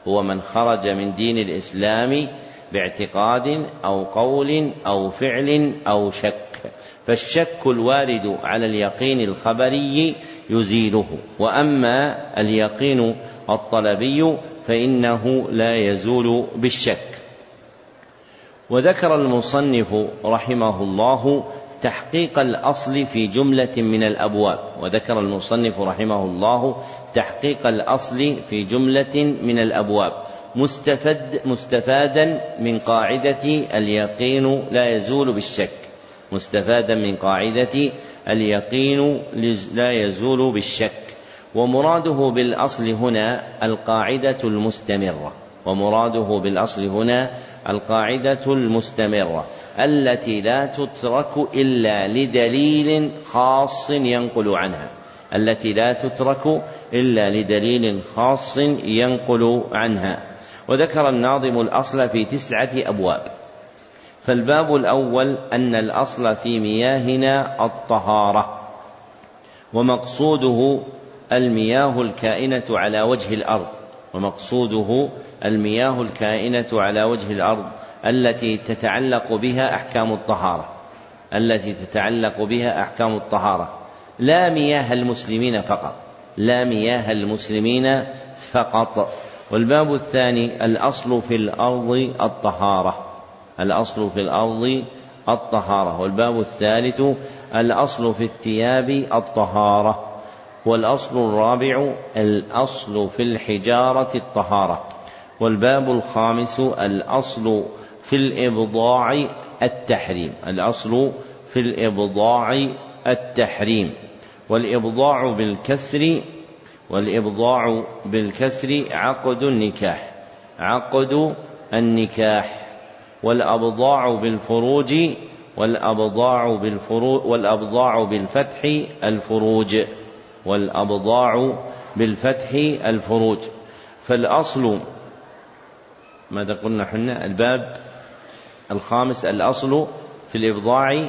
هو من خرج من دين الإسلام باعتقاد أو قول أو فعل أو شك. فالشك الوارد على اليقين الخبري يزيله. وأما اليقين الطلبي فإنه لا يزول بالشك. وذكر المصنف رحمه الله تحقيق الأصل في جملة من الأبواب. وذكر المصنف رحمه الله تحقيق الأصل في جملة من الأبواب. مستفد مستفادا من قاعدة اليقين لا يزول بالشك. مستفادا من قاعدة اليقين لا يزول بالشك. ومراده بالأصل هنا القاعدة المستمرة. ومراده بالأصل هنا القاعدة المستمرة. التي لا تترك إلا لدليل خاص ينقل عنها. التي لا تترك إلا لدليل خاص ينقل عنها. وذكر الناظم الأصل في تسعة أبواب. فالباب الأول أن الأصل في مياهنا الطهارة ومقصوده المياه الكائنة على وجه الأرض ومقصوده المياه الكائنة على وجه الأرض التي تتعلق بها أحكام الطهارة. التي تتعلق بها أحكام الطهارة. لا مياه المسلمين فقط. لا مياه المسلمين فقط. والباب الثاني الأصل في الأرض الطهارة. الأصل في الأرض الطهارة. والباب الثالث الأصل في الثياب الطهارة. والأصل الرابع الأصل في الحجارة الطهارة. والباب الخامس الأصل في الإبضاع التحريم. الأصل في الإبضاع التحريم. والإبضاع بالكسر والإبضاع بالكسر عقد النكاح عقد النكاح والأبضاع بالفروج والأبضاع بالفروج والأبضاع بالفتح الفروج والأبضاع بالفتح الفروج. فالأصل ماذا قلنا حنا؟ الباب الخامس الأصل في الإبضاع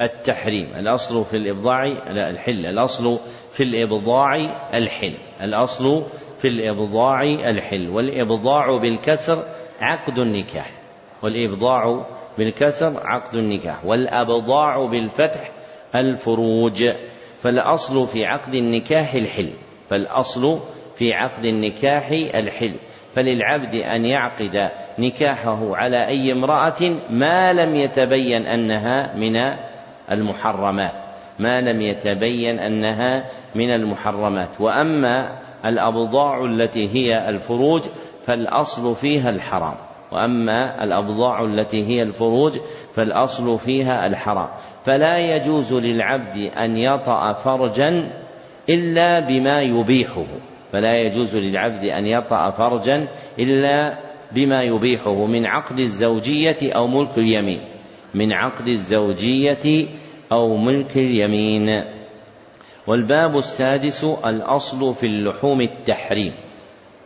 التحريم. الأصل في الإبضاع لا الحل. الأصل في الإبضاع الحل. الأصل في الإبضاع الحل. والإبضاع بالكسر عقد النكاح. والإبضاع بالكسر عقد النكاح. والأبضاع بالفتح الفروج. فالأصل في عقد النكاح الحل. فالأصل في عقد النكاح الحل. فللعبد أن يعقد نكاحه على أي امرأة ما لم يتبين أنها من المحرمات. ما لم يتبين أنها من المحرمات. وأما الأبضاع التي هي الفروج فالأصل فيها الحرام. وأما الأبضاع التي هي الفروج فالأصل فيها الحرام. فلا يجوز للعبد أن يطأ فرجا إلا بما يبيحه. فلا يجوز للعبد أن يطأ فرجا إلا بما يبيحه. من عقد الزوجية أو ملك اليمين. من عقد الزوجية أو ملك اليمين. والباب السادس الأصل في اللحوم التحريم.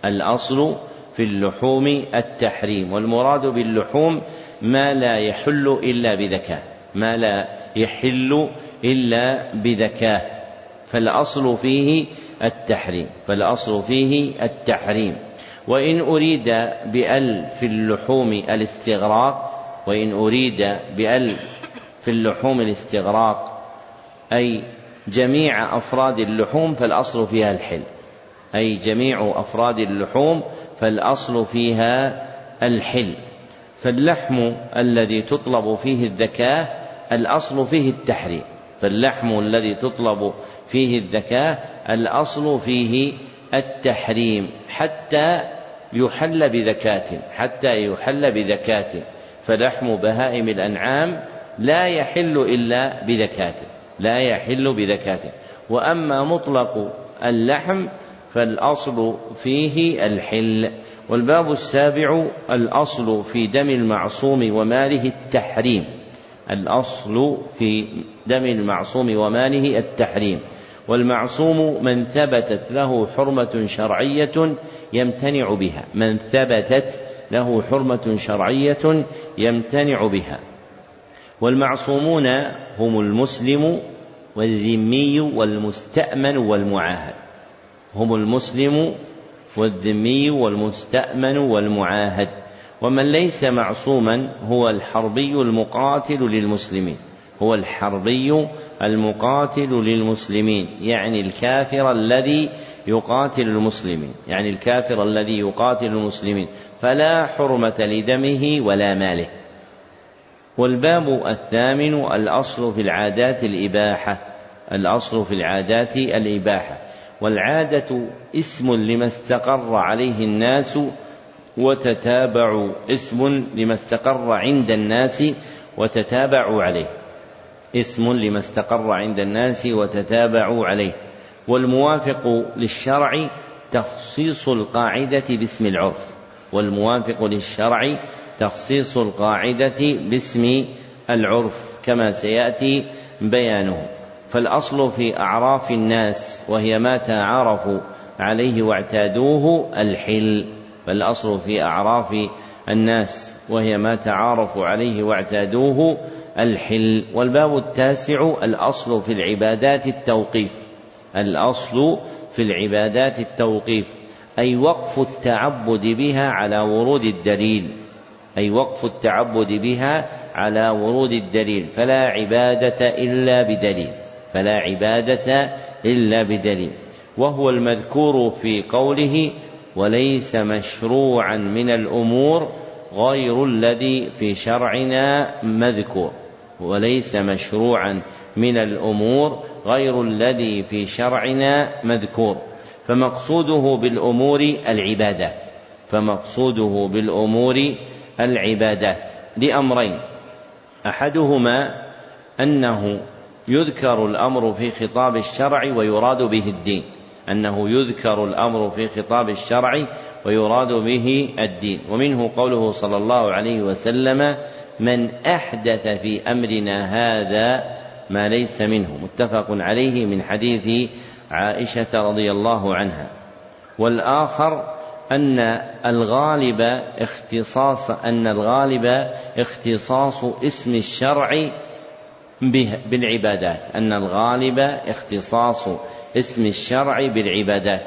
الأصل في اللحوم التحريم. والمراد باللحوم ما لا يحل إلا بذكاء. ما لا يحل إلا بذكاء. فالأصل فيه التحريم. فالأصل فيه التحريم. وإن أريد بأل في اللحوم الاستغراق وإن أريد بأل في اللحوم الاستغراق أي جميع أفراد اللحوم فالأصل فيها الحل. أي جميع أفراد اللحوم فالأصل فيها الحل. فاللحم الذي تطلب فيه الذكاة الأصل فيه التحريم. فاللحم الذي تطلب فيه الذكاة الأصل فيه التحريم حتى يحل بذكاة حتى يحل بذكاة فلحم بهائم الأنعام لا يحل إلا بذكاة لا يحل بذكاة. وأما مطلق اللحم فالأصل فيه الحل. والباب السابع الأصل في دم المعصوم وماله التحريم. الأصل في دم المعصوم وماله التحريم. والمعصوم من ثبتت له حرمة شرعية يمتنع بها. من ثبتت له حرمة شرعية يمتنع بها. والمعصومون هم المسلم والذمي والمستأمن والمعاهد. هم المسلم والذمي والمستأمن والمعاهد. ومن ليس معصوما هو الحربي المقاتل للمسلمين. هو الحربي المقاتل للمسلمين. يعني الكافر الذي يقاتل المسلمين. يعني الكافر الذي يقاتل المسلمين. فلا حرمة لدمه ولا ماله. والباب الثامن الأصل في العادات الإباحة الأصل في العادات الإباحة. والعادة اسم لما استقر عليه الناس وتتابع اسم لما استقر عند الناس وتتابعوا عليه. اسم لما استقر عند الناس وتتابعوا عليه. والموافق للشرع تخصيص القاعدة باسم العرف. والموافق للشرع تخصيص القاعدة باسم العرف كما سيأتي بيانه. فالأصل في أعراف الناس وهي ما تعارفوا عليه واعتادوه الحل. فالأصل في أعراف الناس وهي ما تعارفوا عليه واعتادوه الحل. والباب التاسع الأصل في العبادات التوقيف. الأصل في العبادات التوقيف أي وقف التعبد بها على ورود الدليل. أي وقف التعبد بها على ورود الدليل فلا عبادة إلا بدليل فلا عبادة إلا بدليل. وهو المذكور في قوله وليس مشروعا من الأمور غير الذي في شرعنا مذكور. وليس مشروعا من الأمور غير الذي في شرعنا مذكور. فمقصوده بالأمور العبادات فمقصوده بالأمور العبادات لأمرين. أحدهما أنه يذكر الأمر في خطاب الشرع ويراد به الدين. أنه يذكر الأمر في خطاب الشرع ويراد به الدين. ومنه قوله صلى الله عليه وسلم من أحدث في أمرنا هذا ما ليس منه متفق عليه من حديث عائشة رضي الله عنها. والآخر أن الغالب اختصاص أن الغالب اختصاص اسم الشرع بالعبادات. أن الغالب اختصاص اسم الشرع بالعبادات.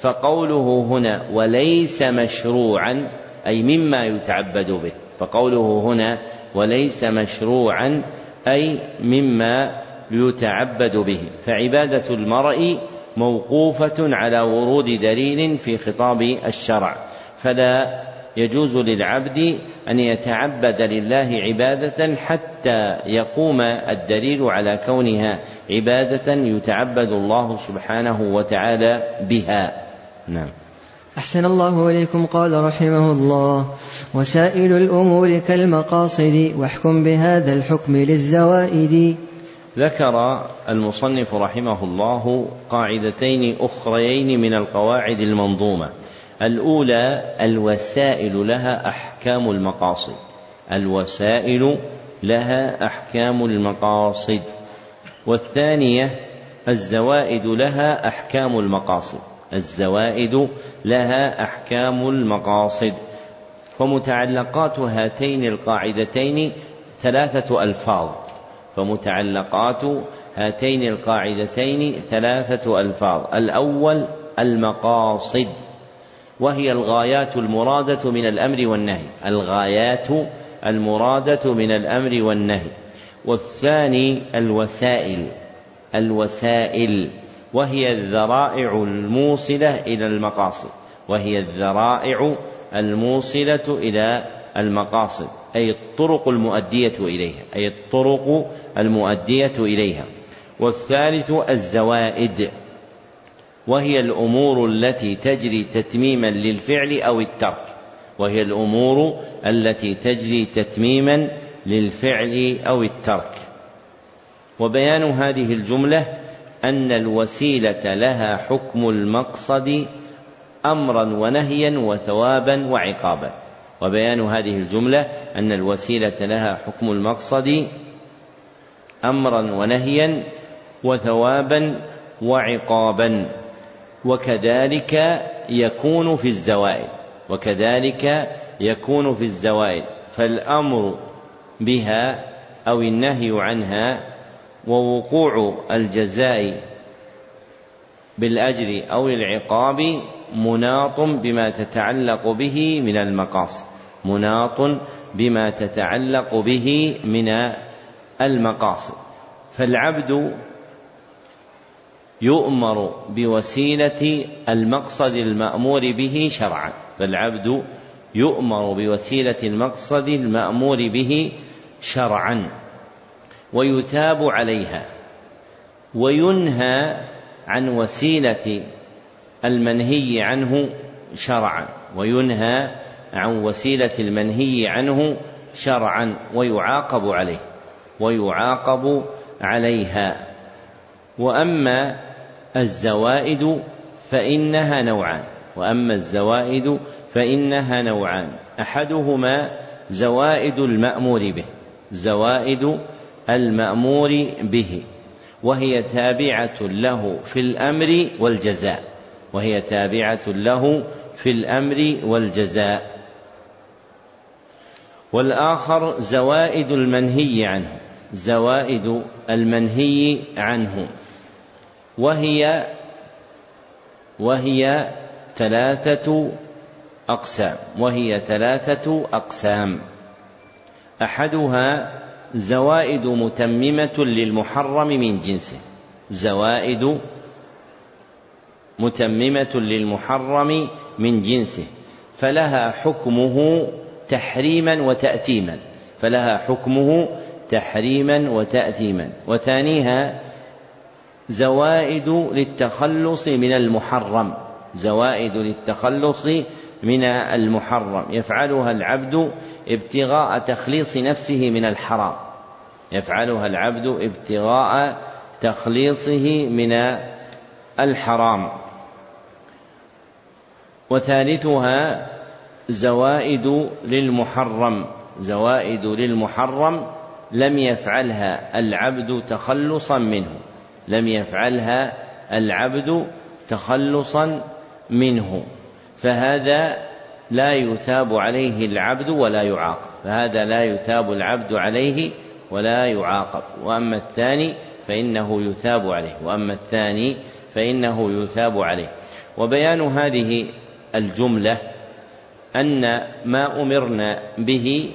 فقوله هنا وليس مشروعا أي مما يتعبد به. فقوله هنا وليس مشروعا أي مما يتعبد به. فعبادة المرء موقوفة على ورود دليل في خطاب الشرع فلا يجوز للعبد أن يتعبد لله عبادة حتى يقوم الدليل على كونها عبادة يتعبد الله سبحانه وتعالى بها. نعم. أحسن الله إليكم قال رحمه الله وسائل الأمور كالمقاصد واحكم بهذا الحكم للزوائد ذكر المصنف رحمه الله قاعدتين أخريين من القواعد المنظومة. الأولى الوسائل لها أحكام المقاصد. الوسائل لها أحكام المقاصد. والثانية الزوائد لها أحكام المقاصد. الزوائد لها أحكام المقاصد. فمتعلقات هاتين القاعدتين ثلاثة ألفاظ. فمتعلقات هاتين القاعدتين ثلاثة ألفاظ. الأول المقاصد وهي الغايات المرادة من الأمر والنهي. الغايات المرادة من الأمر والنهي. والثاني الوسائل الوسائل وهي الذرائع الموصلة إلى المقاصد. وهي الذرائع الموصلة إلى المقاصد. أي الطرق المؤدية إليها أي الطرق المؤدية إليها. والثالث الزوائد وهي الأمور التي تجري تتميما للفعل أو الترك. وهي الأمور التي تجري تتميما للفعل أو الترك. وبيان هذه الجملة أن الوسيلة لها حكم المقصد أمرا ونهيا وثوابا وعقابا. وبيان هذه الجملة أن الوسيلة لها حكم المقصد أمرا ونهيا وثوابا وعقابا وكذلك يكون في الزوائد وكذلك يكون في الزوائد فالأمر بها أو النهي عنها ووقوع الجزاء بالأجر أو العقاب مناط بما تتعلق به من المقاصد. مناط بما تتعلق به من المقاصد. فالعبد يؤمر بوسيلة المقصد المأمور به شرعا. فالعبد يؤمر بوسيلة المقصد المأمور به شرعا. ويثاب عليها. وينهى عن وسيلة المنهي عنه شرعا. وينهى عن وسيلة المنهي عنه شرعا ويعاقب عليه ويعاقب عليها. وأما الزوائد فإنها نوعان وأما الزوائد فإنها نوعان. أحدهما زوائد المأمور به زوائد المأمور به وهي تابعة له في الأمر والجزاء وهي تابعة له في الأمر والجزاء. والآخر زوائد المنهي عنه زوائد المنهي عنه. وهي وهي ثلاثة أقسام وهي ثلاثة أقسام. أحدها زوائد متممة للمحرم من جنسه. زوائد متممة للمحرم من جنسه فلها حكمه تحريما وتأثيما فلها حكمه تحريما وتأثيما. وثانيها زوائد للتخلص من المحرم. زوائد للتخلص من المحرم. يفعلها العبد ابتغاء تخليص نفسه من الحرام. يفعلها العبد ابتغاء تخليصه من الحرام. وثالثها زوائد للمحرم زوائد للمحرم لم يفعلها العبد تخلصا منه لم يفعلها العبد تخلصا منه فهذا لا يثاب عليه العبد ولا يعاقب فهذا لا يثاب العبد عليه ولا يعاقب وأما الثاني فإنه يثاب عليه وأما الثاني فإنه يثاب عليه. وبيان هذه الجملة أن ما أمرنا به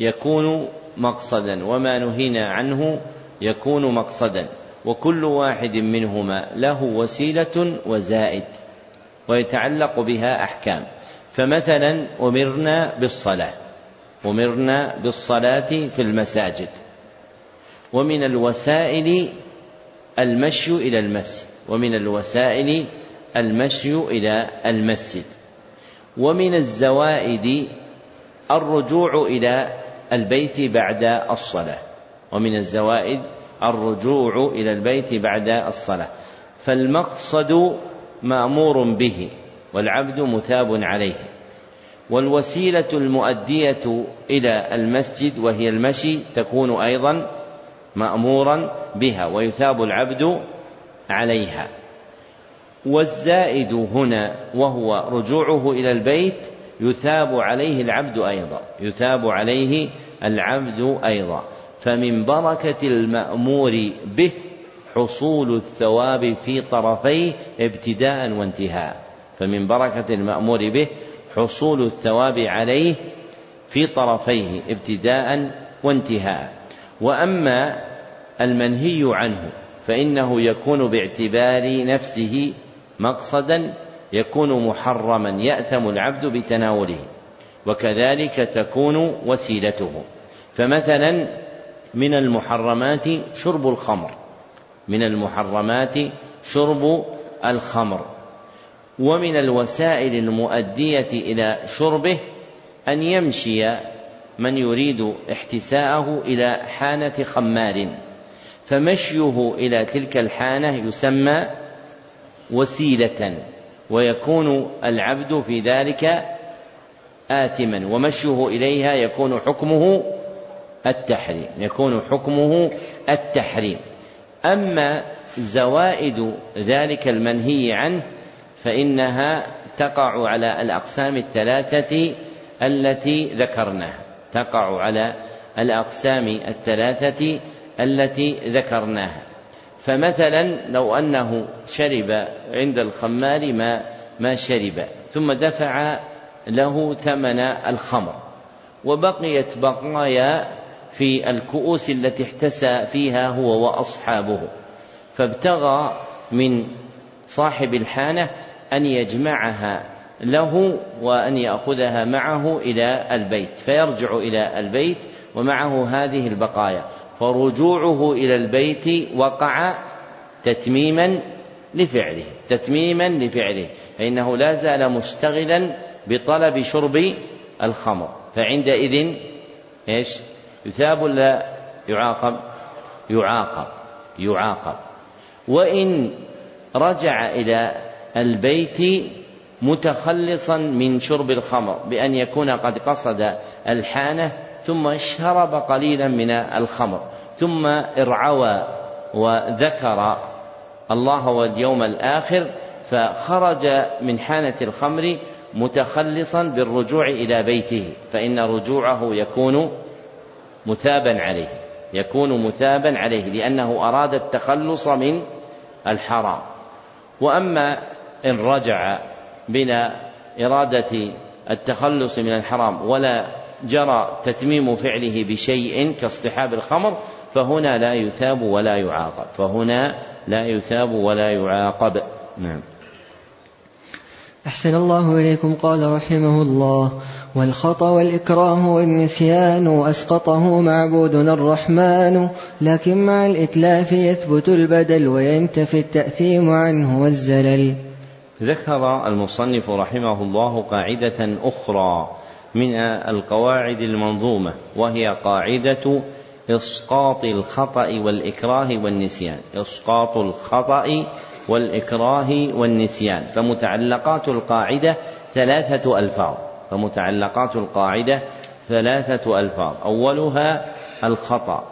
يكون مقصدا وما نهينا عنه يكون مقصدا. وكل واحد منهما له وسيلة وزائد ويتعلق بها أحكام. فمثلا أمرنا بالصلاة أمرنا بالصلاة في المساجد ومن الوسائل المشي إلى المسجد ومن الوسائل المشي إلى المسجد. ومن الزوائد الرجوع إلى البيت بعد الصلاة. ومن الزوائد الرجوع إلى البيت بعد الصلاة. فالمقصد مأمور به والعبد مثاب عليه. والوسيلة المؤدية إلى المسجد وهي المشي تكون أيضا مأمورا بها ويثاب العبد عليها. والزائد هنا وهو رجوعه إلى البيت يثاب عليه العبد أيضا يثاب عليه العبد أيضا. فمن بركة المأمور به حصول الثواب في طرفيه ابتداء وانتهاء. فمن بركة المأمور به حصول الثواب عليه في طرفيه ابتداء وانتهاء. وأما المنهي عنه فإنه يكون باعتبار نفسه مقصدا يكون محرما يأثم العبد بتناوله وكذلك تكون وسيلته. فمثلا من المحرمات شرب الخمر من المحرمات شرب الخمر. ومن الوسائل المؤدية إلى شربه أن يمشي من يريد احتساءه إلى حانة خمار. فمشيه إلى تلك الحانة يسمى وسيلة ويكون العبد في ذلك آثما ومشيه إليها يكون حكمه التحريم يكون حكمه التحريم. أما زوائد ذلك المنهي عنه فإنها تقع على الأقسام الثلاثة التي ذكرناها. تقع على الأقسام الثلاثة التي ذكرناها. فمثلا لو أنه شرب عند الخمار ما ما شرب ثم دفع له ثمن الخمر وبقيت بقايا في الكؤوس التي احتسى فيها هو وأصحابه فابتغى من صاحب الحانة أن يجمعها له وأن يأخذها معه إلى البيت فيرجع إلى البيت ومعه هذه البقايا. فرجوعه إلى البيت وقع تتميما لفعله تتميما لفعله فانه لا زال مشتغلا بطلب شرب الخمر. فعندئذ إيش؟ يثاب ولا يعاقب يعاقب يعاقب. وان رجع إلى البيت متخلصا من شرب الخمر بأن يكون قد قصد الحانة ثم شرب قليلا من الخمر ثم ارعوى وذكر الله واليوم الآخر فخرج من حانة الخمر متخلصا بالرجوع إلى بيته فإن رجوعه يكون مثابا عليه يكون مثابا عليه لأنه أراد التخلص من الحرام. وأما إن رجع بلا إرادة التخلص من الحرام ولا جرى تتميم فعله بشيء كاصطحاب الخمر فهنا لا يثاب ولا يعاقب. فهنا لا يثاب ولا يعاقب. نعم. أحسن الله إليكم قال رحمه الله. والخطأ والإكراه والنسيان أسقطه معبودنا الرحمن. لكن مع الإتلاف يثبت البدل وينتفي التأثيم عنه والزلل. ذكر المصنف رحمه الله قاعدة أخرى. من القواعد المنظومة وهي قاعدة إسقاط الخطأ والإكراه والنسيان. إسقاط الخطأ والإكراه والنسيان. فمتعلقات القاعدة ثلاثة ألفاظ. فمتعلقات القاعدة ثلاثة ألفاظ. أولها الخطأ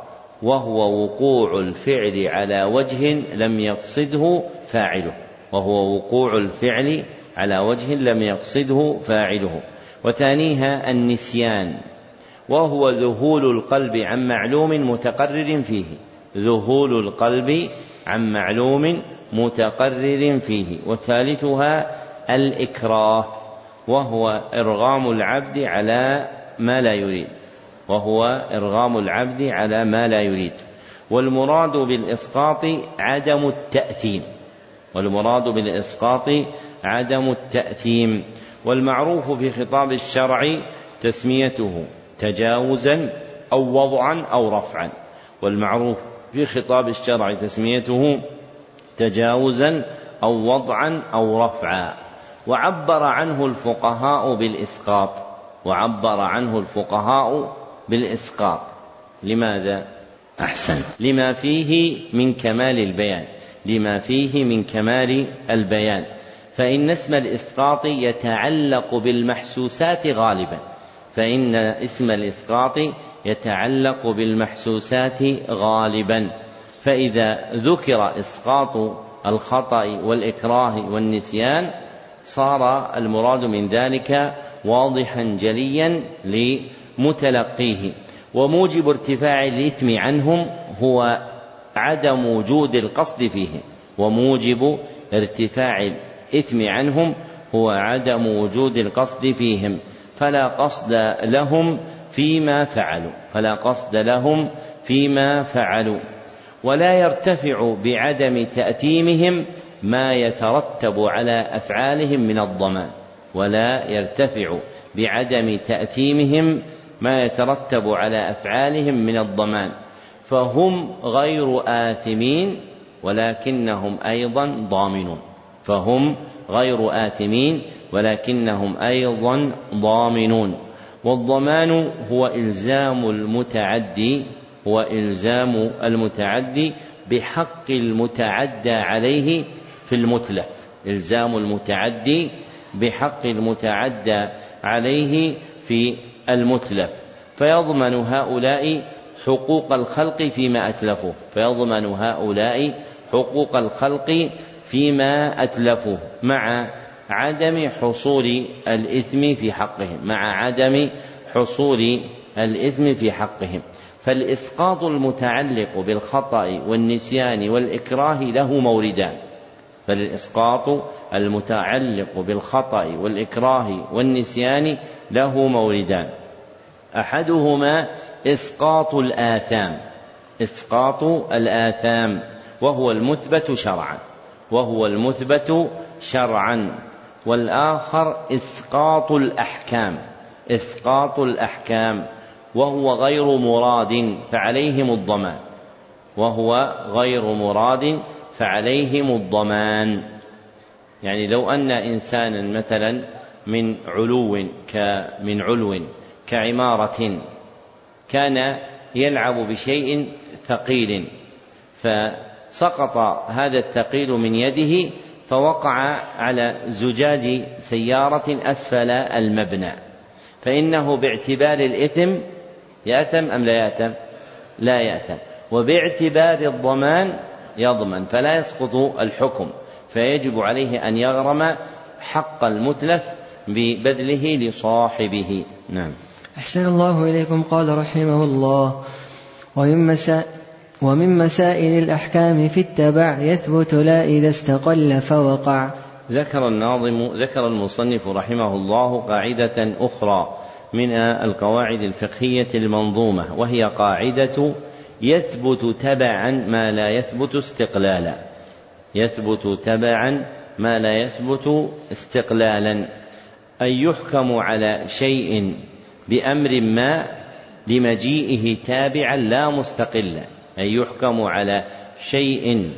وهو وقوع الفعل على وجه لم يقصده فاعله. وهو وقوع الفعل على وجه لم يقصده فاعله. وثانيها النسيان وهو ذهول القلب عن معلوم متقرر فيه ذهول القلب عن معلوم متقرر فيه وثالثها الإكراه وهو إرغام العبد على ما لا يريد وهو إرغام العبد على ما لا يريد والمراد بالإسقاط عدم التأثيم والمراد بالإسقاط عدم التأثيم والمعروف في خطاب الشرع تسميته تجاوزا أو وضعا أو رفعا. والمعروف في خطاب الشرع تسميته تجاوزا أو وضعا أو رفعا. وعبر عنه الفقهاء بالإسقاط. وعبر عنه الفقهاء بالإسقاط. لماذا؟ أحسن. لما فيه من كمال البيان. لما فيه من كمال البيان. فإن اسم الإسقاط يتعلق بالمحسوسات غالبا. فإن اسم الإسقاط يتعلق بالمحسوسات غالبا. فإذا ذكر إسقاط الخطأ والإكراه والنسيان صار المراد من ذلك واضحا جليا لمتلقيه. وموجب ارتفاع الإثم عنهم هو عدم وجود القصد فيهم. وموجب ارتفاع الإثم عنهم هو عدم وجود القصد فيهم فلا قصد لهم فيما فعلوا فلا قصد لهم فيما فعلوا. ولا يرتفع بعدم تأتيمهم ما يترتب على أفعالهم من الضمان ولا يرتفع بعدم تأتيمهم ما يترتب على أفعالهم من الضمان. فهم غير آثمين ولكنهم أيضا ضامنون. فهم غير آثمين ولكنهم أيضا ضامنون. والضمان هو إلزام المتعدي هو إلزام المتعدي بحق المتعدى عليه في المتلف. إلزام المتعدي بحق المتعدى عليه في المتلف. فيضمن هؤلاء حقوق الخلق فيما أتلفوه فيضمن هؤلاء حقوق الخلق فيما أتلفوه مع عدم حصول الإثم في حقهم مع عدم حصول الإثم في حقهم. فالإسقاط المتعلق بالخطأ والنسيان والإكراه له موردان فالإسقاط المتعلق بالخطأ والإكراه والنسيان له موردان أحدهما إسقاط الآثام إسقاط الآثام وهو المثبت شرعا. وهو المثبت شرعا. والآخر إسقاط الأحكام إسقاط الأحكام. وهو غير مراد فعليهم الضمان. وهو غير مراد فعليهم الضمان. يعني لو أن إنسانا مثلا من علو من علو كعمارة كان يلعب بشيء ثقيل فسقط هذا الثقيل من يده فوقع على زجاج سيارة أسفل المبنى. فإنه باعتبار الإثم يأثم أم لا يأثم؟ لا يأثم. وباعتبار الضمان يضمن فلا يسقط الحكم. فيجب عليه أن يغرم حق المتلف ببذله لصاحبه. نعم. أحسن الله إليكم قال رحمه الله ومن مسائل ومن مسائل الأحكام في التبع يثبت لا إذا استقل فوقع. ذكر الناظم ذكر المصنف رحمه الله قاعدة أخرى من القواعد الفقهية المنظومة وهي قاعدة يثبت تبعا ما لا يثبت استقلالا. يثبت تبعا ما لا يثبت استقلالا. أن يحكم على شيء بأمر ما لمجيئه تابعا لا مستقلا. أن يحكم على شيء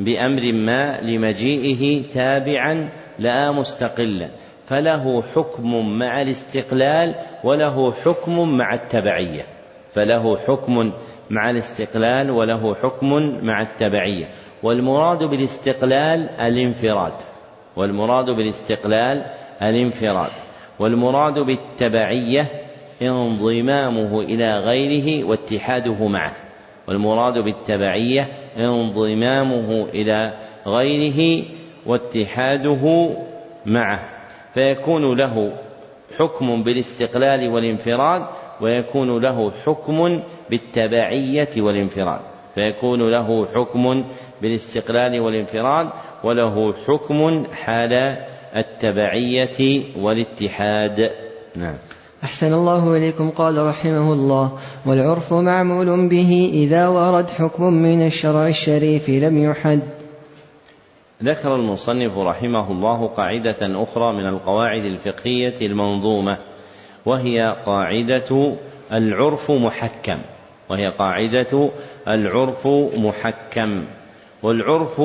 بأمر ما لمجيئه تابعا لا مستقلا. فله حكم مع الاستقلال وله حكم مع التبعية. فله حكم مع الاستقلال وله حكم مع التبعية. والمراد بالاستقلال الانفراد. والمراد بالاستقلال الانفراد. والمراد بالتبعية انضمامه إلى غيره واتحاده معه. والمراد بالتبعية انضمامه إلى غيره واتحاده معه. فيكون له حكم بالاستقلال والانفراد ويكون له حكم بالتبعية والانفراد. فيكون له حكم بالاستقلال والانفراد وله حكم حال التبعية والاتحاد. نعم. أحسن الله إليكم قال رحمه الله. والعرف معمول به إذا ورد حكم من الشرع الشريف لم يحد. ذكر المصنف رحمه الله قاعدة أخرى من القواعد الفقهية المنظومة وهي قاعدة العرف محكم وهي قاعدة العرف محكم. والعرف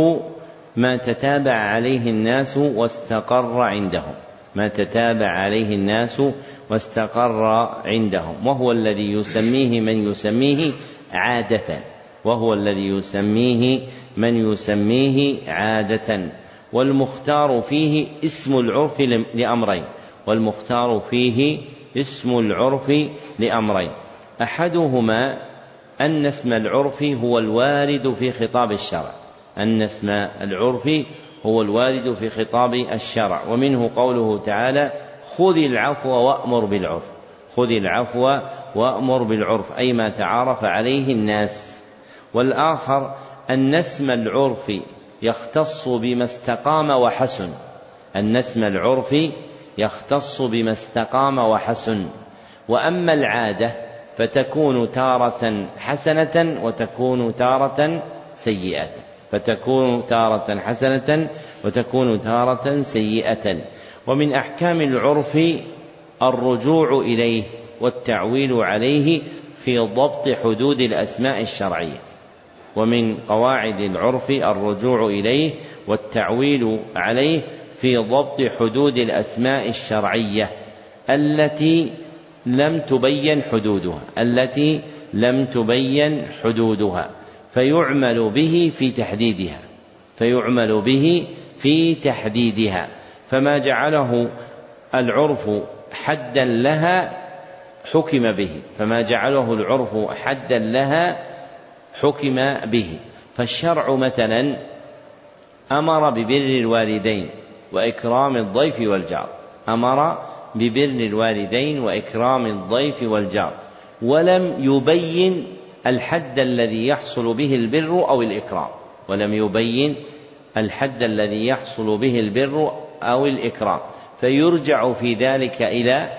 ما تتابع عليه الناس واستقر عندهم ما تتابع عليه الناس واستقر عندهم. وهو الذي يسميه من يسميه عادة. وهو الذي يسميه من يسميه عادة. والمختار فيه اسم العرف لأمرين. والمختار فيه اسم العرف لأمرين. أحدهما أن اسم العرف هو الوارد في خطاب الشرع. أن اسم العرف هو الوارد في خطاب الشرع. ومنه قوله تعالى خذ العفو وأمر بالعرف. خذ العفو وأمر بالعرف أي ما تعارف عليه الناس. والآخر أن اسم العرف يختص بما استقام وحسن. أن اسم العرف يختص بما استقام وحسن. وأما العادة فتكون تارة حسنة وتكون تارة سيئة. فتكون تارة حسنة وتكون تارة سيئة. ومن أحكام العرف الرجوع إليه والتعويل عليه في ضبط حدود الأسماء الشرعية. ومن قواعد العرف الرجوع إليه والتعويل عليه في ضبط حدود الأسماء الشرعية التي لم تبين حدودها التي لم تبين حدودها فيعمل به في تحديدها فيعمل به في تحديدها. فما جعله العرف حدا لها حكم به. فما جعله العرف حدا لها حكم به. فالشرع مثلا أمر ببر الوالدين وإكرام الضيف والجار. أمر ببر الوالدين وإكرام الضيف والجار. ولم يبين الحد الذي يحصل به البر أو الإكرام. ولم يبين الحد الذي يحصل به البر أو الإكرام فيرجع في ذلك إلى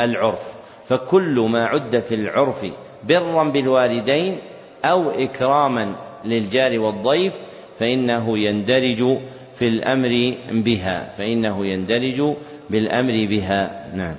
العرف. فكل ما عد في العرف برا بالوالدين أو إكراما للجار والضيف فإنه يندرج في الأمر بها فإنه يندرج بالأمر بها. نعم.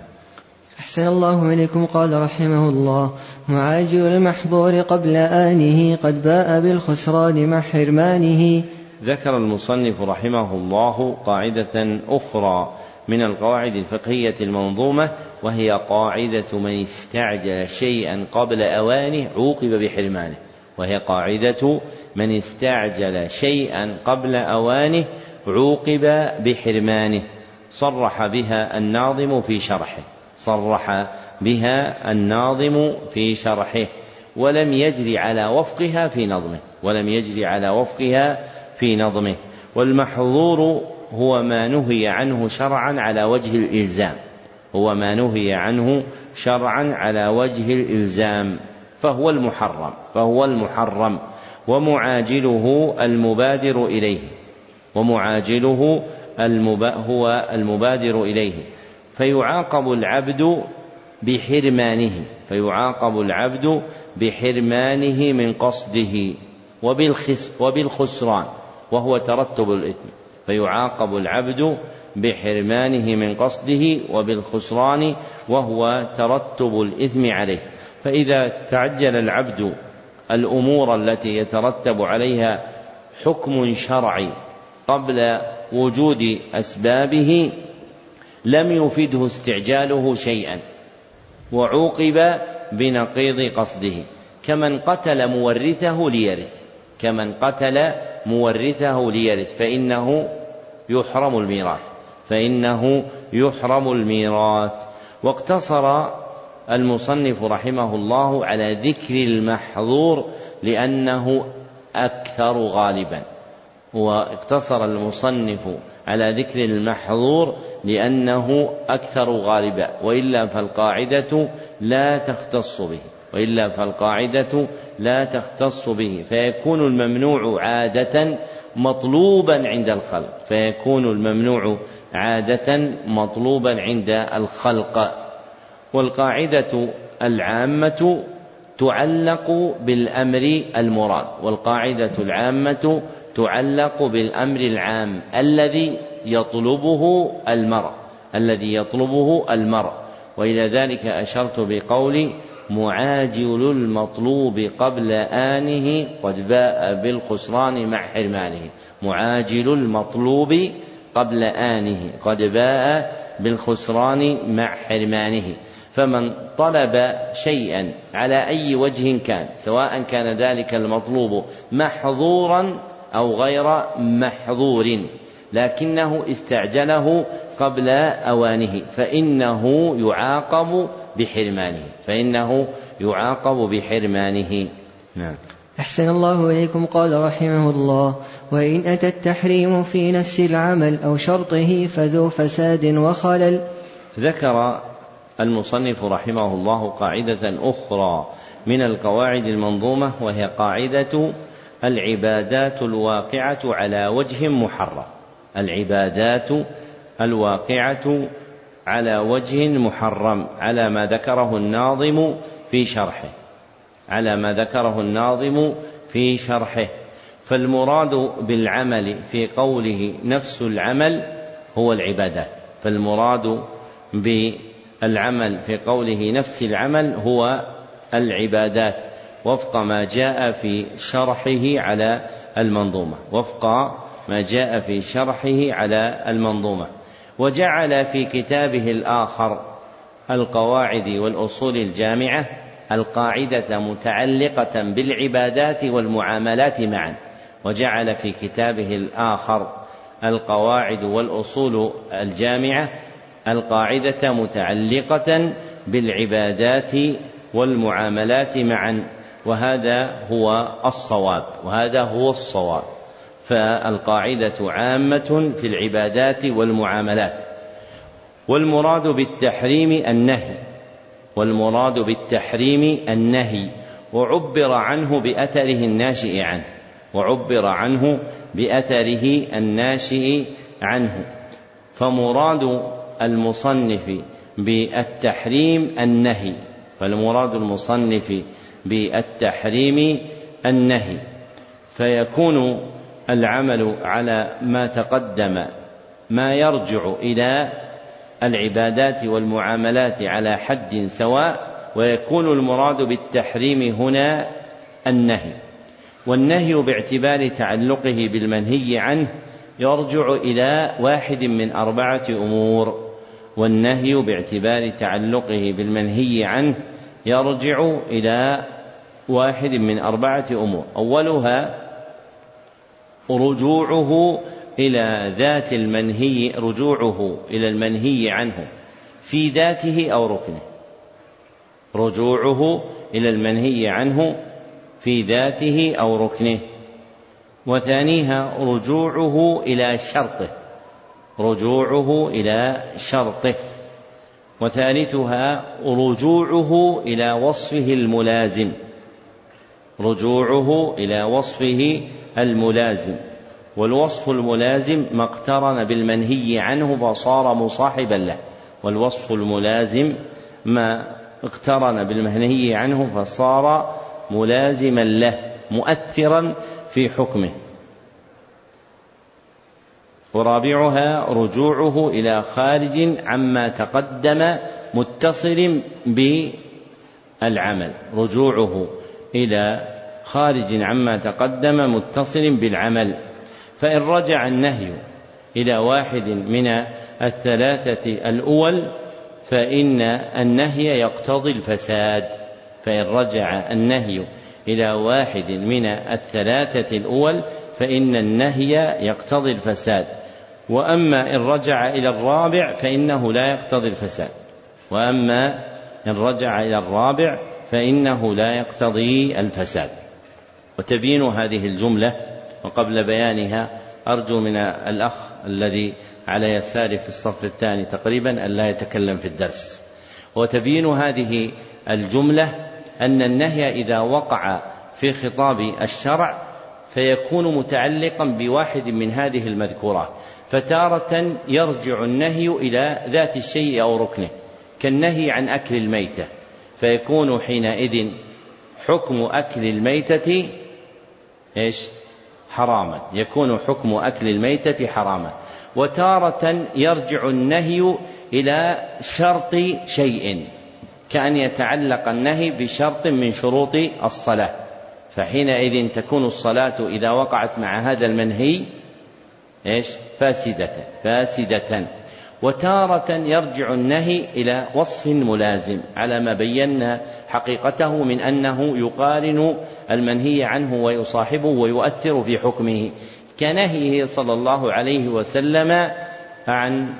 أحسن الله إليكم قال رحمه الله. معاجل المحظور قبل آنه قد باء بالخسران مع حرمانه. ذكر المصنف رحمه الله قاعدة أخرى من القواعد الفقهية المنظومة وهي قاعدة من استعجل شيئا قبل أوانه عوقب بحرمانه. وهي قاعدة من استعجل شيئا قبل أوانه عوقب بحرمانه. صرح بها الناظم في شرحه. صرح بها الناظم في شرحه. ولم يجري على وفقها في نظمه. ولم يجري على وفقها في نظمه. والمحظور هو ما نهي عنه شرعا على وجه الإلزام. هو ما نهي عنه شرعا على وجه الإلزام. فهو المحرم فهو المحرم. ومعاجله المبادر إليه. ومعاجله المبا هو المبادر إليه. فيعاقب العبد بحرمانه. فيعاقب العبد بحرمانه من قصده. وبالخس وبالخسران. وهو ترتب الإثم فيعاقب العبد بحرمانه من قصده وبالخسران وهو ترتب الإثم عليه. فإذا تعجل العبد الأمور التي يترتب عليها حكم شرعي قبل وجود أسبابه لم يفده استعجاله شيئا وعوقب بنقيض قصده كمن قتل مورثه ليرث. كمن قتل مورثه ليرث فإنه يحرم الميراث فإنه يحرم الميراث. واقتصر المصنف رحمه الله على ذكر المحظور لأنه أكثر غالبا. واقتصر المصنف على ذكر المحظور لأنه أكثر غالبا وإلا فالقاعدة لا تختص به. وإلا فالقاعدة لا تختص به فيكون الممنوع عادة مطلوبا عند الخلق فيكون الممنوع عادة مطلوبا عند الخلق. والقاعدة العامة تعلق بالأمر المراد والقاعدة العامة تعلق بالأمر العام الذي يطلبه المرء الذي يطلبه المرء. وإلى ذلك أشرت بقولي معاجل المطلوب قبل آنه قد باء بالخسران مع حرمانه. معاجل المطلوب قبل آنه قد باء بالخسران مع حرمانه. فمن طلب شيئا على أي وجه كان سواء كان ذلك المطلوب محظورا أو غير محظور. لكنه استعجله قبل أوانه فإنه يعاقب بحرمانه فإنه يعاقب بحرمانه. نعم. أحسن الله إليكم قال رحمه الله وإن أتى التحريم في نفس العمل أو شرطه فذو فساد وخلل. ذكر المصنف رحمه الله قاعدة أخرى من القواعد المنظومة وهي قاعدة العبادات الواقعة على وجه محرم. العبادات الواقعة على وجه محرم على ما ذكره الناظم في شرحه. على ما ذكره الناظم في شرحه. فالمراد بالعمل في قوله نفس العمل هو العبادات. فالمراد بالعمل في قوله نفس العمل هو العبادات. وفق ما جاء في شرحه على المنظومة. وفق ما جاء في شرحه على المنظومة. وجعل في كتابه الآخر القواعد والأصول الجامعة القاعدة متعلقة بالعبادات والمعاملات معا. وجعل في كتابه الآخر القواعد والأصول الجامعة القاعدة متعلقة بالعبادات والمعاملات معا. وهذا هو الصواب. وهذا هو الصواب. فالقاعدة عامة في العبادات والمعاملات. والمراد بالتحريم النهي. والمراد بالتحريم النهي. وعبر عنه بأثره الناشئ عنه. وعبر عنه بأثره الناشئ عنه. فمراد المصنف بالتحريم النهي. فالمراد المصنف بالتحريم النهي. فيكون العمل على ما تقدم ما يرجع إلى العبادات والمعاملات على حد سواء ويكون المراد بالتحريم هنا النهي. والنهي باعتبار تعلقه بالمنهي عنه يرجع إلى واحد من أربعة أمور والنهي باعتبار تعلقه بالمنهي عنه يرجع إلى واحد من أربعة أمور. أولها رجوعه إلى ذات المنهي رجوعه إلى المنهي عنه في ذاته أو ركنه. رجوعه إلى المنهي عنه في ذاته أو ركنه. وثانيها رجوعه إلى شرطه. رجوعه إلى شرطه. وثالثها رجوعه إلى وصفه الملازم. رجوعه إلى وصفه الملازم والوصف الملازم ما اقترن بالمنهي عنه فصار مصاحبا له والوصف الملازم ما اقترن بالمنهي عنه فصار ملازما له مؤثرا في حكمه. ورابعها رجوعه إلى خارج عما تقدم متصل بالعمل رجوعه إلى خارج عما تقدم متصل بالعمل. فإن رجع النهي إلى واحد من الثلاثة الأول فإن النهي يقتضي الفساد. فإن رجع النهي إلى واحد من الثلاثة الأول فإن النهي يقتضي الفساد. وأما إن رجع إلى الرابع فإنه لا يقتضي الفساد. وأما إن رجع إلى الرابع فإنه لا يقتضي الفساد. وتبين هذه الجملة وقبل بيانها أرجو من الأخ الذي على يساري في الصف الثاني تقريبا أن لا يتكلم في الدرس. وتبين هذه الجملة أن النهي إذا وقع في خطاب الشرع فيكون متعلقا بواحد من هذه المذكورات فتارة يرجع النهي إلى ذات الشيء أو ركنه كالنهي عن أكل الميتة. فيكون حينئذ حكم أكل الميتة إيش؟ حراما يكون حكم أكل الميتة حراما وتارة يرجع النهي إلى شرط شيء كأن يتعلق النهي بشرط من شروط الصلاة فحينئذ تكون الصلاة إذا وقعت مع هذا المنهي إيش؟ فاسدة فاسدة وتارة يرجع النهي إلى وصف ملازم على ما بينا حقيقته من أنه يقارن المنهي عنه ويصاحبه ويؤثر في حكمه كنهيه صلى الله عليه وسلم عن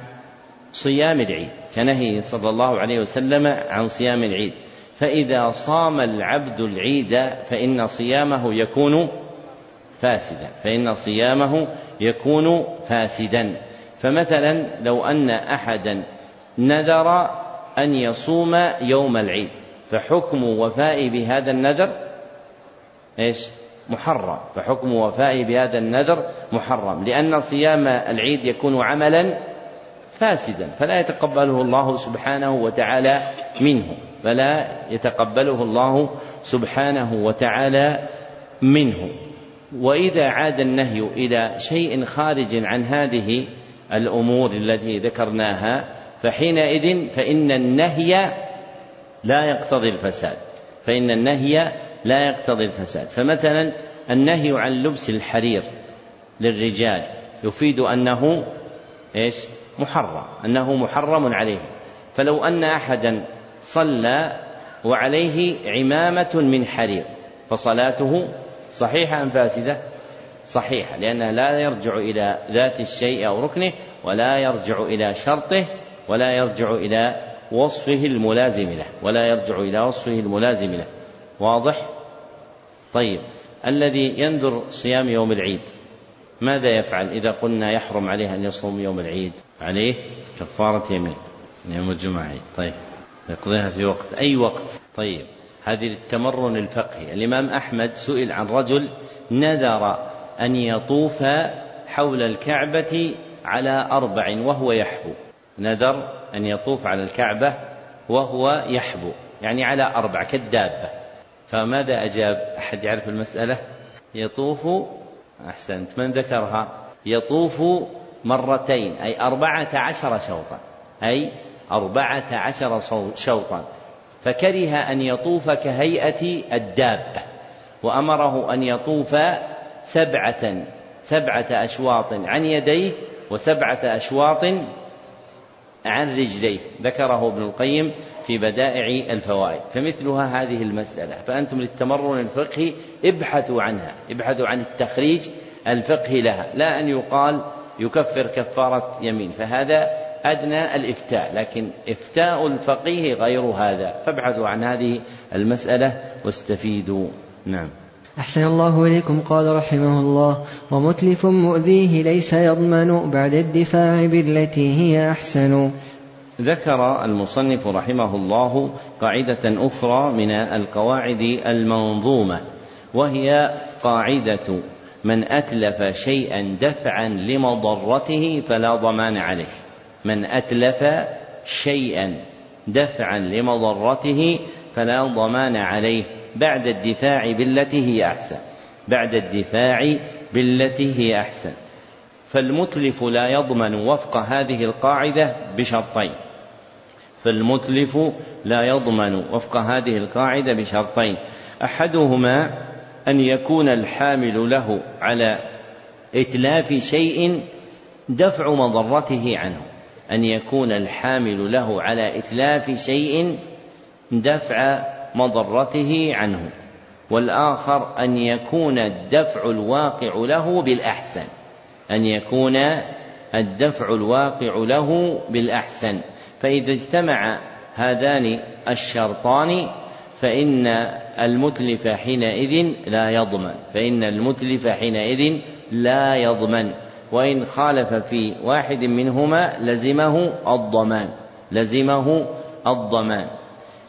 صيام العيد كنهيه صلى الله عليه وسلم عن صيام العيد. فإذا صام العبد العيد فإن صيامه يكون فاسدا فإن صيامه يكون فاسدا. فمثلا لو أن أحدا نذر أن يصوم يوم العيد فحكم وفائي بهذا النذر إيش؟ محرم فحكم وفائي بهذا النذر محرم لأن صيام العيد يكون عملا فاسدا فلا يتقبله الله سبحانه وتعالى منه فلا يتقبله الله سبحانه وتعالى منه وإذا عاد النهي إلى شيء خارج عن هذه الأمور التي ذكرناها فحينئذ فإن النهي لا يقتضي الفساد. فإن النهي لا يقتضي الفساد. فمثلا النهي عن لبس الحرير للرجال يفيد أنه إيش؟ محرم أنه محرم عليه. فلو أن احدا صلى وعليه عمامة من حرير فصلاته صحيحة أم فاسدة؟ صحيحة لانها لا يرجع إلى ذات الشيء أو ركنه ولا يرجع إلى شرطه ولا يرجع إلى وصفه الملازم له ولا يرجع إلى وصفه الملازم له. واضح؟ طيب الذي ينذر صيام يوم العيد ماذا يفعل إذا قلنا يحرم عليه أن يصوم يوم العيد؟ عليه كفارة يمين. يوم الجمعة عيد طيب يقضيها في وقت أي وقت؟ طيب هذه التمرن الفقهي. الإمام أحمد سئل عن رجل نذر أن يطوف حول الكعبة على أربع وهو يحبو. نذر أن يطوف على الكعبة وهو يحبو. يعني على أربع كالدابة فماذا أجاب أحد يعرف المسألة؟ يطوف أحسنت من ذكرها؟ يطوف مرتين أي أربعة عشر شوطا. أي أربعة عشر شوطا. فكره أن يطوف كهيئة الدابة. وأمره أن يطوف سبعة سبعة أشواط عن يديه وسبعة أشواط عن رجليه ذكره ابن القيم في بدائع الفوائد. فمثلها هذه المسألة فأنتم للتمرن الفقهي ابحثوا عنها ابحثوا عن التخريج الفقهي لها لا أن يقال يكفر كفارة يمين فهذا أدنى الإفتاء لكن إفتاء الفقيه غير هذا. فابحثوا عن هذه المسألة واستفيدوا. نعم. أحسن الله إليكم قال رحمه الله. ومتلف مؤذيه ليس يضمن بعد الدفاع بالتي هي أحسن. ذكر المصنف رحمه الله قاعدة أخرى من القواعد المنظومة وهي قاعدة من أتلف شيئا دفعا لمضرته فلا ضمان عليه. من أتلف شيئا دفعا لمضرته فلا ضمان عليه. بعد الدفاع بالتي هي أحسن. بعد الدفاع بالتي هي أحسن. فالمتلف لا يضمن وفق هذه القاعدة بشرطين. فالمتلف لا يضمن وفق هذه القاعدة بشرطين. أحدهما أن يكون الحامل له على إتلاف شيء دفع مضرته عنه. أن يكون الحامل له على إتلاف شيء دفع مضرته عنه والآخر أن يكون الدفع الواقع له بالأحسن. أن يكون الدفع الواقع له بالأحسن. فإذا اجتمع هذان الشرطان فإن المتلف حينئذ لا يضمن. فإن المتلف حينئذ لا يضمن. وإن خالف في واحد منهما لزمه الضمان. لزمه الضمان.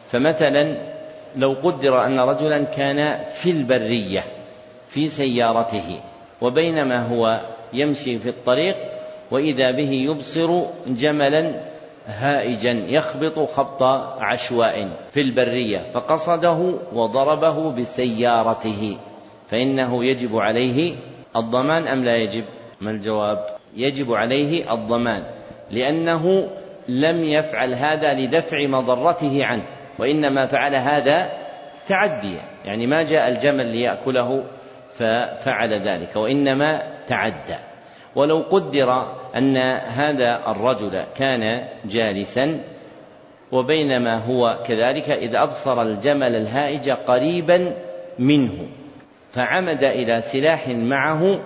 فمثلا لو قدر أن رجلا كان في البرية في سيارته وبينما هو يمشي في الطريق وإذا به يبصر جملا هائجا يخبط خبط عشواء في البرية فقصده وضربه بسيارته فإنه يجب عليه الضمان أم لا يجب؟ ما الجواب؟ يجب عليه الضمان لأنه لم يفعل هذا لدفع مضرته عنه وإنما فعل هذا تعديا يعني ما جاء الجمل ليأكله ففعل ذلك وإنما تعدى ولو قدر أن هذا الرجل كان جالسا وبينما هو كذلك إذا أبصر الجمل الهائج قريبا منه فعمد إلى سلاح معه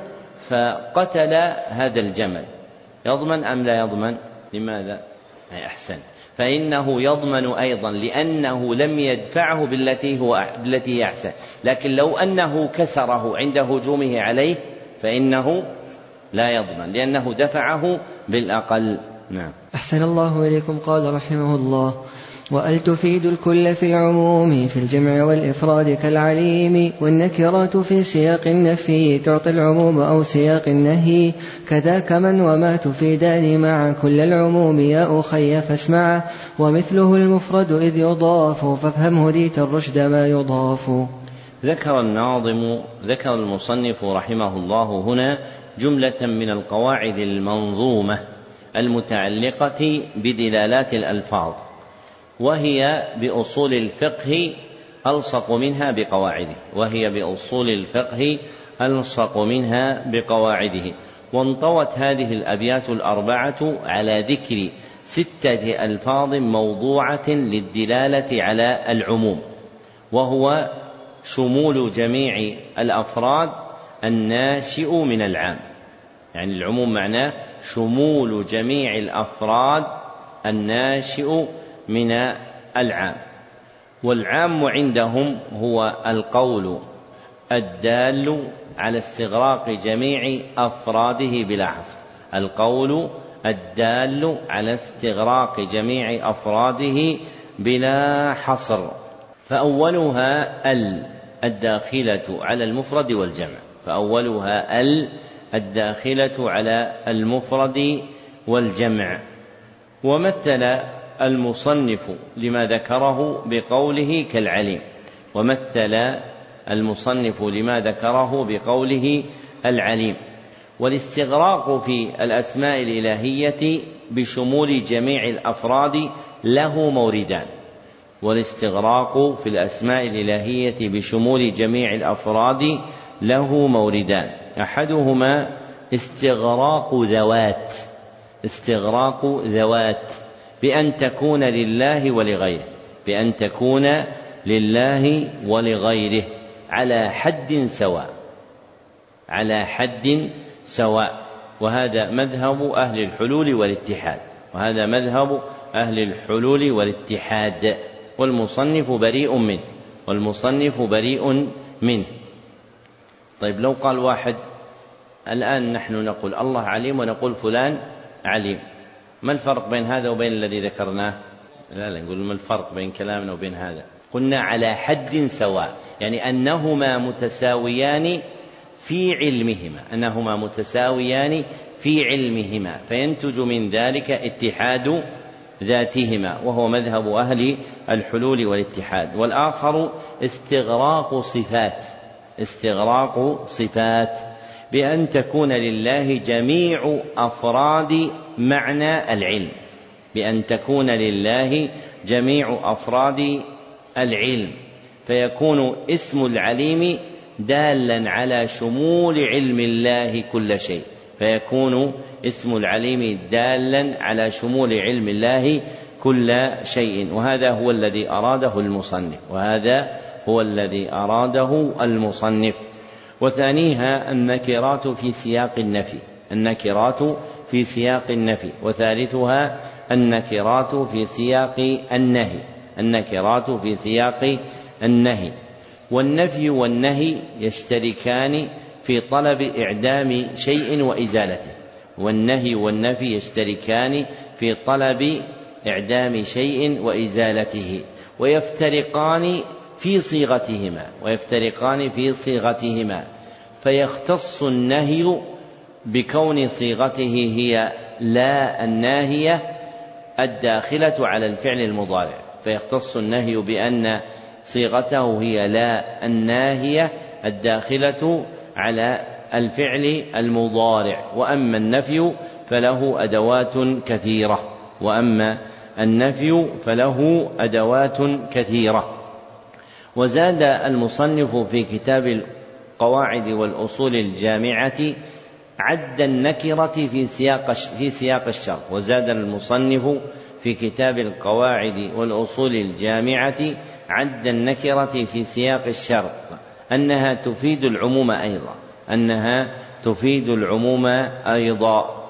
فقتل هذا الجمل يضمن أم لا يضمن؟ لماذا؟ أي أحسن فإنه يضمن أيضا لأنه لم يدفعه بالتي هو بالتي هي أحسن. لكن لو أنه كسره عند هجومه عليه فإنه لا يضمن لأنه دفعه بالأقل. نعم. أحسن الله إليكم قال رحمه الله. وأل تفيد الكل في العموم في الجمع والإفراد كالعليم والنكرات في سياق النفي تعطي العموم أو سياق النهي. كذاك من وما تفيدان مع كل العموم يا أخي فاسمع. ومثله المفرد إذ يضاف فافهم هديت الرشد ما يضاف. ذكر الناظم ذكر المصنف رحمه الله هنا جملة من القواعد المنظومة المتعلقة بدلالات الألفاظ. وهي بأصول الفقه ألصق منها بقواعده. وهي بأصول الفقه ألصق منها بقواعده. وانطوت هذه الأبيات الأربعة على ذكر ستة ألفاظ موضوعة للدلالة على العموم وهو شمول جميع الأفراد الناشئ من العام. يعني العموم معناه شمول جميع الأفراد الناشئ من العام. والعام عندهم هو القول الدال على استغراق جميع أفراده بلا حصر. القول الدال على استغراق جميع أفراده بلا حصر. فأولها ال الداخلة على المفرد والجمع. فأولها ال الداخلة على المفرد والجمع. ومثل المصنف لما ذكره بقوله كالعليم ومثل المصنف لما ذكره بقوله العليم. والاستغراق في الأسماء الإلهية بشمول جميع الأفراد له موردان. والاستغراق في الأسماء الإلهية بشمول جميع الأفراد له موردان. أحدهما استغراق ذوات استغراق ذوات. بأن تكون لله ولغيره بأن تكون لله ولغيره على حد سواء على حد سواء. وهذا مذهب أهل الحلول والاتحاد وهذا مذهب أهل الحلول والاتحاد. والمصنف بريء منه والمصنف بريء منه. طيب لو قال واحد الآن نحن نقول الله عليم ونقول فلان عليم. ما الفرق بين هذا وبين الذي ذكرناه؟ لا لا نقول ما الفرق بين كلامنا وبين هذا؟ قلنا على حد سواء يعني أنهما متساويان في علمهما أنهما متساويان في علمهما فينتج من ذلك اتحاد ذاتهما وهو مذهب أهل الحلول والاتحاد. والآخر استغراق صفات استغراق صفات. بأن تكون لله جميع أفراد معنى العلم. بأن تكون لله جميع أفراد العلم. فيكون اسم العليم دالا على شمول علم الله كل شيء. فيكون اسم العليم دالا على شمول علم الله كل شيء. وهذا هو الذي أراده المصنف. وهذا هو الذي أراده المصنف. وثانيها النكرات في سياق النفي النكرات في سياق النفي وثالثها النكرات في سياق النهي النكرات في سياق النهي. والنفي والنهي يشتركان في طلب إعدام شيء وإزالته. والنهي والنفي يشتركان في طلب إعدام شيء وإزالته. ويفترقان في صيغتهما ويفترقان في صيغتهما. فيختص النهي بكون صيغته هي لا الناهية الداخلة على الفعل المضارع. فيختص النهي بأن صيغته هي لا الناهية الداخلة على الفعل المضارع. وأما النفي فله أدوات كثيرة. وأما النفي فله أدوات كثيرة. وزاد المصنف في كتاب القواعد والأصول الجامعة عد النكرة في سياق في سياق الشرط وزاد المصنف في كتاب القواعد والأصول الجامعة عد النكرة في سياق الشرط أنها تفيد العموم أيضا. أنها تفيد العموم أيضا.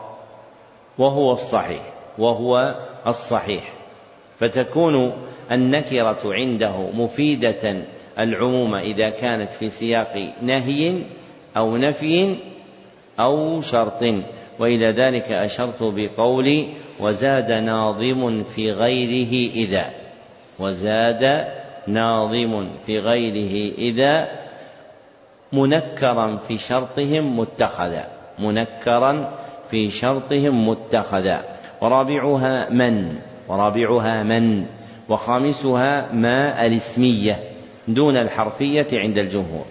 وهو الصحيح. وهو الصحيح. فتكون النكرة عنده مفيدة العموم إذا كانت في سياق نهي أو نفي أو شرط. وإلى ذلك أشرت بقولي وزاد ناظم في غيره إذا وزاد ناظم في غيره إذا منكرا في شرطهم متخذا منكرا في شرطهم متخذا. ورابعها من ورابعها من. وخامسها ما الاسمية دون الحرفية عند الجمهور.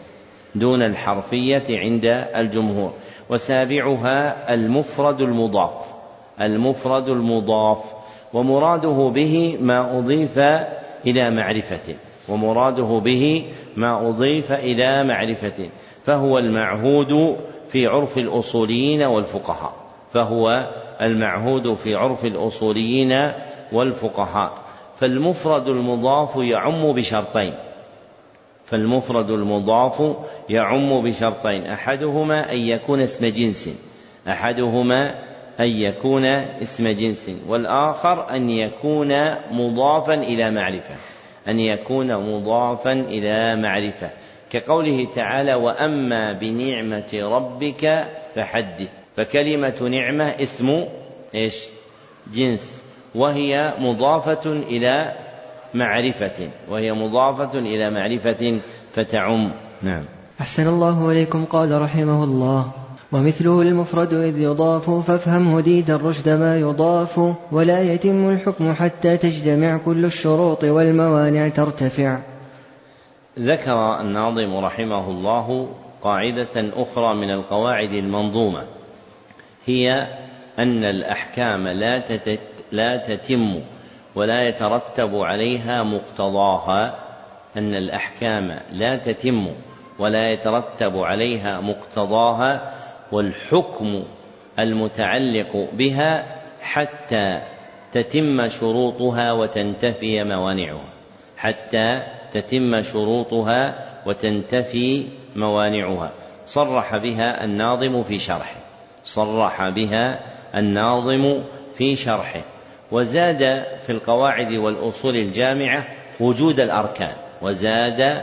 دون الحرفية عند الجمهور. وسابعها المفرد المضاف. المفرد المضاف. ومراده به ما أضيف إلى معرفة. ومراده به ما أضيف إلى معرفة. فهو المعهود في عرف الأصوليين والفقهاء. فهو المعهود في عرف الأصوليين والفقهاء. فالمفرد المضاف يعم بشرطين. فالمفرد المضاف يعم بشرطين. أحدهما أن يكون اسم جنس. أحدهما أن يكون اسم جنس. والآخر أن يكون مضافا إلى معرفة. أن يكون مضافا إلى معرفة. كقوله تعالى وأما بنعمة ربك فحدث. فكلمة نعمة اسم إيش؟ جنس. وهي مضافة إلى معرفة وهي مضافة إلى معرفة فتعم. نعم. أحسن الله إليكم قال رحمه الله. ومثله المفرد إذ يضاف فافهم هديد الرشد ما يضاف ولا يتم الحكم حتى تجتمع كل الشروط والموانع ترتفع. ذكر الناظم رحمه الله قاعدة أخرى من القواعد المنظومة هي أن الأحكام لا لا تتم ولا يترتب عليها مقتضاها أن الأحكام لا تتم ولا يترتب عليها مقتضاها والحكم المتعلق بها حتى تتم شروطها وتنتفي موانعها. حتى تتم شروطها وتنتفي موانعها. صرح بها الناظم في شرحه. صرح بها الناظم في شرحه. وزاد في القواعد والأصول الجامعة وجود الأركان وزاد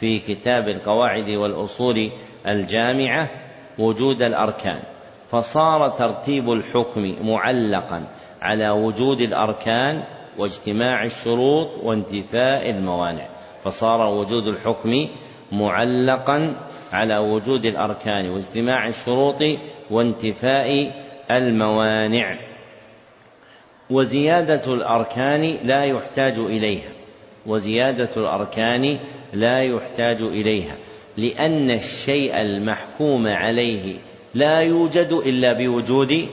في كتاب القواعد والأصول الجامعة وجود الأركان. فصار ترتيب الحكم معلقا على وجود الأركان واجتماع الشروط وانتفاء الموانع. فصار وجود الحكم معلقا على وجود الأركان واجتماع الشروط وانتفاء الموانع. وزيادة الأركان لا يحتاج إليها. وزيادة الأركان لا يحتاج إليها. لأن الشيء المحكوم عليه لا يوجد إلا بوجود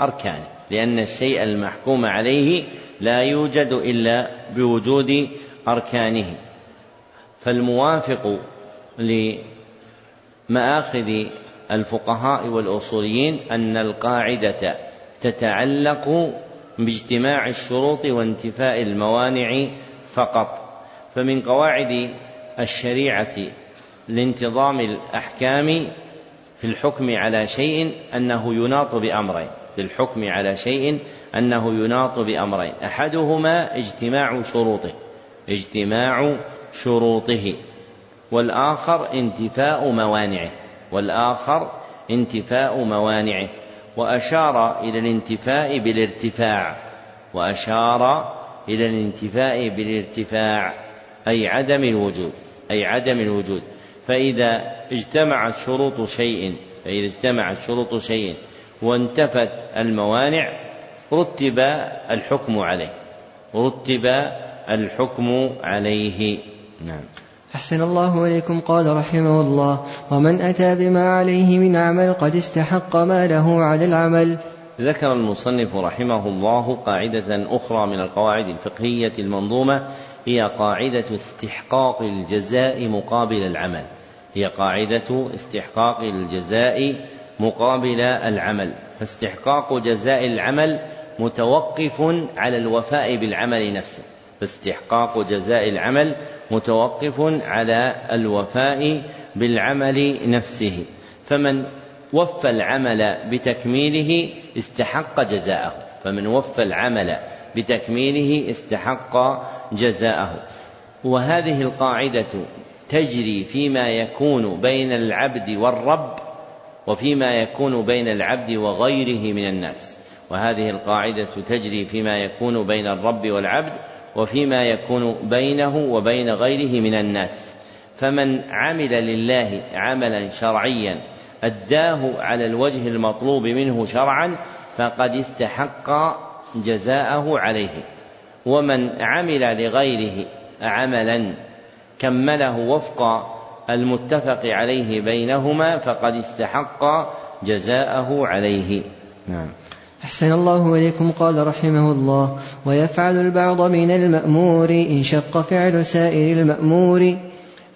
أركانه لأن الشيء المحكوم عليه لا يوجد إلا بوجود أركانه. فالموافق لمآخذ الفقهاء والأصوليين أن القاعدة تتعلق باجتماع الشروط وانتفاء الموانع فقط. فمن قواعد الشريعة لانتظام الأحكام في الحكم على شيء أنه يناط بأمرين. في الحكم على شيء أنه يناط بأمرين. أحدهما اجتماع شروطه. اجتماع شروطه. والآخر انتفاء موانعه. والآخر انتفاء موانعه. وأشار إلى الانتفاء بالارتفاع. وأشار إلى الانتفاء بالارتفاع. أي عدم الوجود. أي عدم الوجود. فإذا اجتمعت شروط شيء فإذا اجتمعت شروط شيء وانتفت الموانع رتب الحكم عليه. رتب الحكم عليه. نعم. أحسن الله إليكم قال رحمه الله. ومن أتى بما عليه من عمل قد استحق ما له على العمل. ذكر المصنف رحمه الله قاعدة أخرى من القواعد الفقهية المنظومة هي قاعدة استحقاق الجزاء مقابل العمل. هي قاعدة استحقاق الجزاء مقابل العمل. فاستحقاق جزاء العمل متوقف على الوفاء بالعمل نفسه. فاستحقاق جزاء العمل متوقف على الوفاء بالعمل نفسه. فمن وفى العمل بتكميله استحق جزاءه. فمن وفى العمل بتكميله استحق جزاءه. وهذه القاعدة تجري فيما يكون بين العبد والرب وفيما يكون بين العبد وغيره من الناس. وهذه القاعدة تجري فيما يكون بين الرب والعبد وفيما يكون بينه وبين غيره من الناس. فمن عمل لله عملا شرعيا أداه على الوجه المطلوب منه شرعا فقد استحق جزاءه عليه. ومن عمل لغيره عملا كمله وفق المتفق عليه بينهما فقد استحق جزاءه عليه. نعم. أحسن الله إليكم قال رحمه الله. ويفعل البعض من المأمور إن شق فعل سائر المأمور.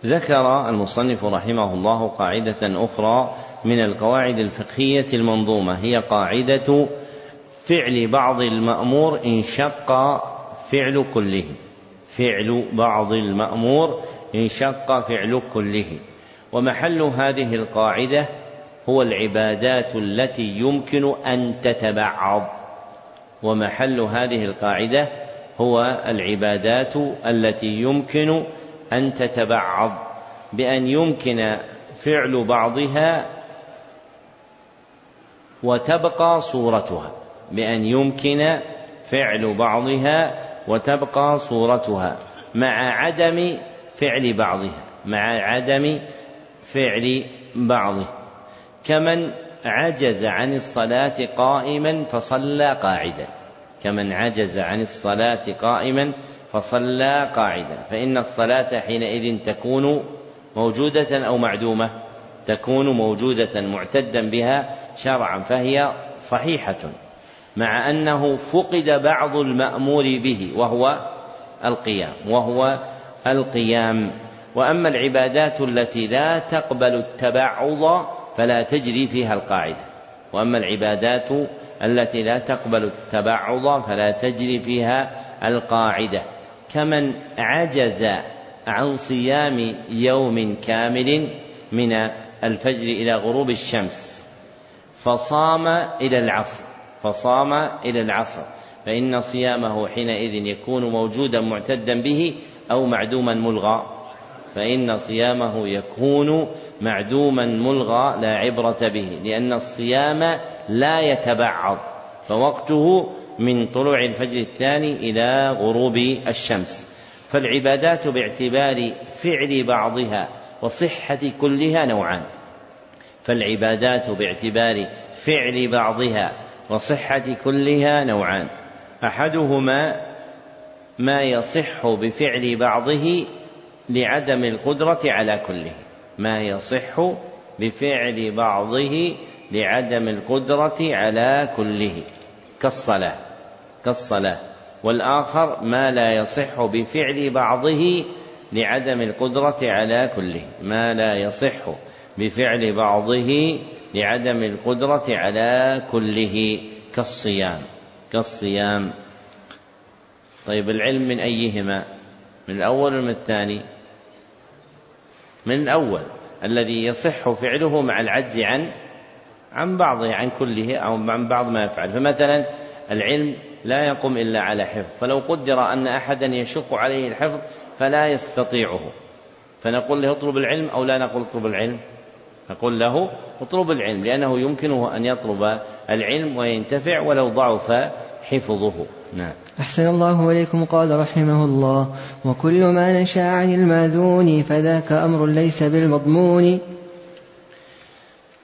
ذكر المصنف رحمه الله قاعدة أخرى من القواعد الفقهية المنظومة. هي قاعدة فعل بعض المأمور إن شق فعل كله. فعل بعض المأمور إن شق فعل كله. ومحل هذه القاعدة هو العبادات التي يمكن أن تتبعض. ومحل هذه القاعدة هو العبادات التي يمكن أن تتبعض. بأن يمكن فعل بعضها وتبقى صورتها. بأن يمكن فعل بعضها وتبقى صورتها مع عدم فعل بعضها مع عدم فعل بعضه كمن عجز عن الصلاة قائما فصلى قاعدا. كمن عجز عن الصلاة قائما فصلى قاعدا. فإن الصلاة حينئذ تكون موجودة أو معدومة. تكون موجودة معتدا بها شرعا فهي صحيحة. مع أنه فقد بعض المأمور به وهو القيام وهو القيام. وأما العبادات التي لا تقبل التبعض فلا تجري فيها القاعدة. وأما العبادات التي لا تقبل التبعض فلا تجري فيها القاعدة. كمن عجز عن صيام يوم كامل من الفجر إلى غروب الشمس فصام إلى العصر فصام إلى العصر. فإن صيامه حينئذ يكون موجودا معتدا به أو معدوما ملغى. فإن صيامه يكون معدوما ملغى لا عبرة به لأن الصيام لا يتبعض فوقته من طلوع الفجر الثاني إلى غروب الشمس. فالعبادات باعتبار فعل بعضها وصحة كلها نوعان. فالعبادات باعتبار فعل بعضها وصحة كلها نوعان. أحدهما ما يصح بفعل بعضه لعدم القدرة على كله. ما يصح بفعل بعضه لعدم القدرة على كله. كالصلاة. كالصلاة. والآخر ما لا يصح بفعل بعضه لعدم القدرة على كله. ما لا يصح بفعل بعضه لعدم القدرة على كله. كالصيام. كالصيام. طيب العلم من أيهما؟ من الأول ومن الثاني؟ من الأول الذي يصح فعله مع العجز عن عن بعضه عن كله أو عن بعض ما يفعل. فمثلا العلم لا يقوم إلا على حفظ. فلو قدر أن أحدا يشق عليه الحفظ فلا يستطيعه. فنقول له اطلب العلم أو لا نقول اطلب العلم؟ نقول له اطلب العلم لأنه يمكنه أن يطلب العلم وينتفع ولو ضعف حفظه. نعم. أحسن الله إليكم قال رحمه الله. وكل ما نشأ عن المأذون فذاك أمر ليس بالمضمون.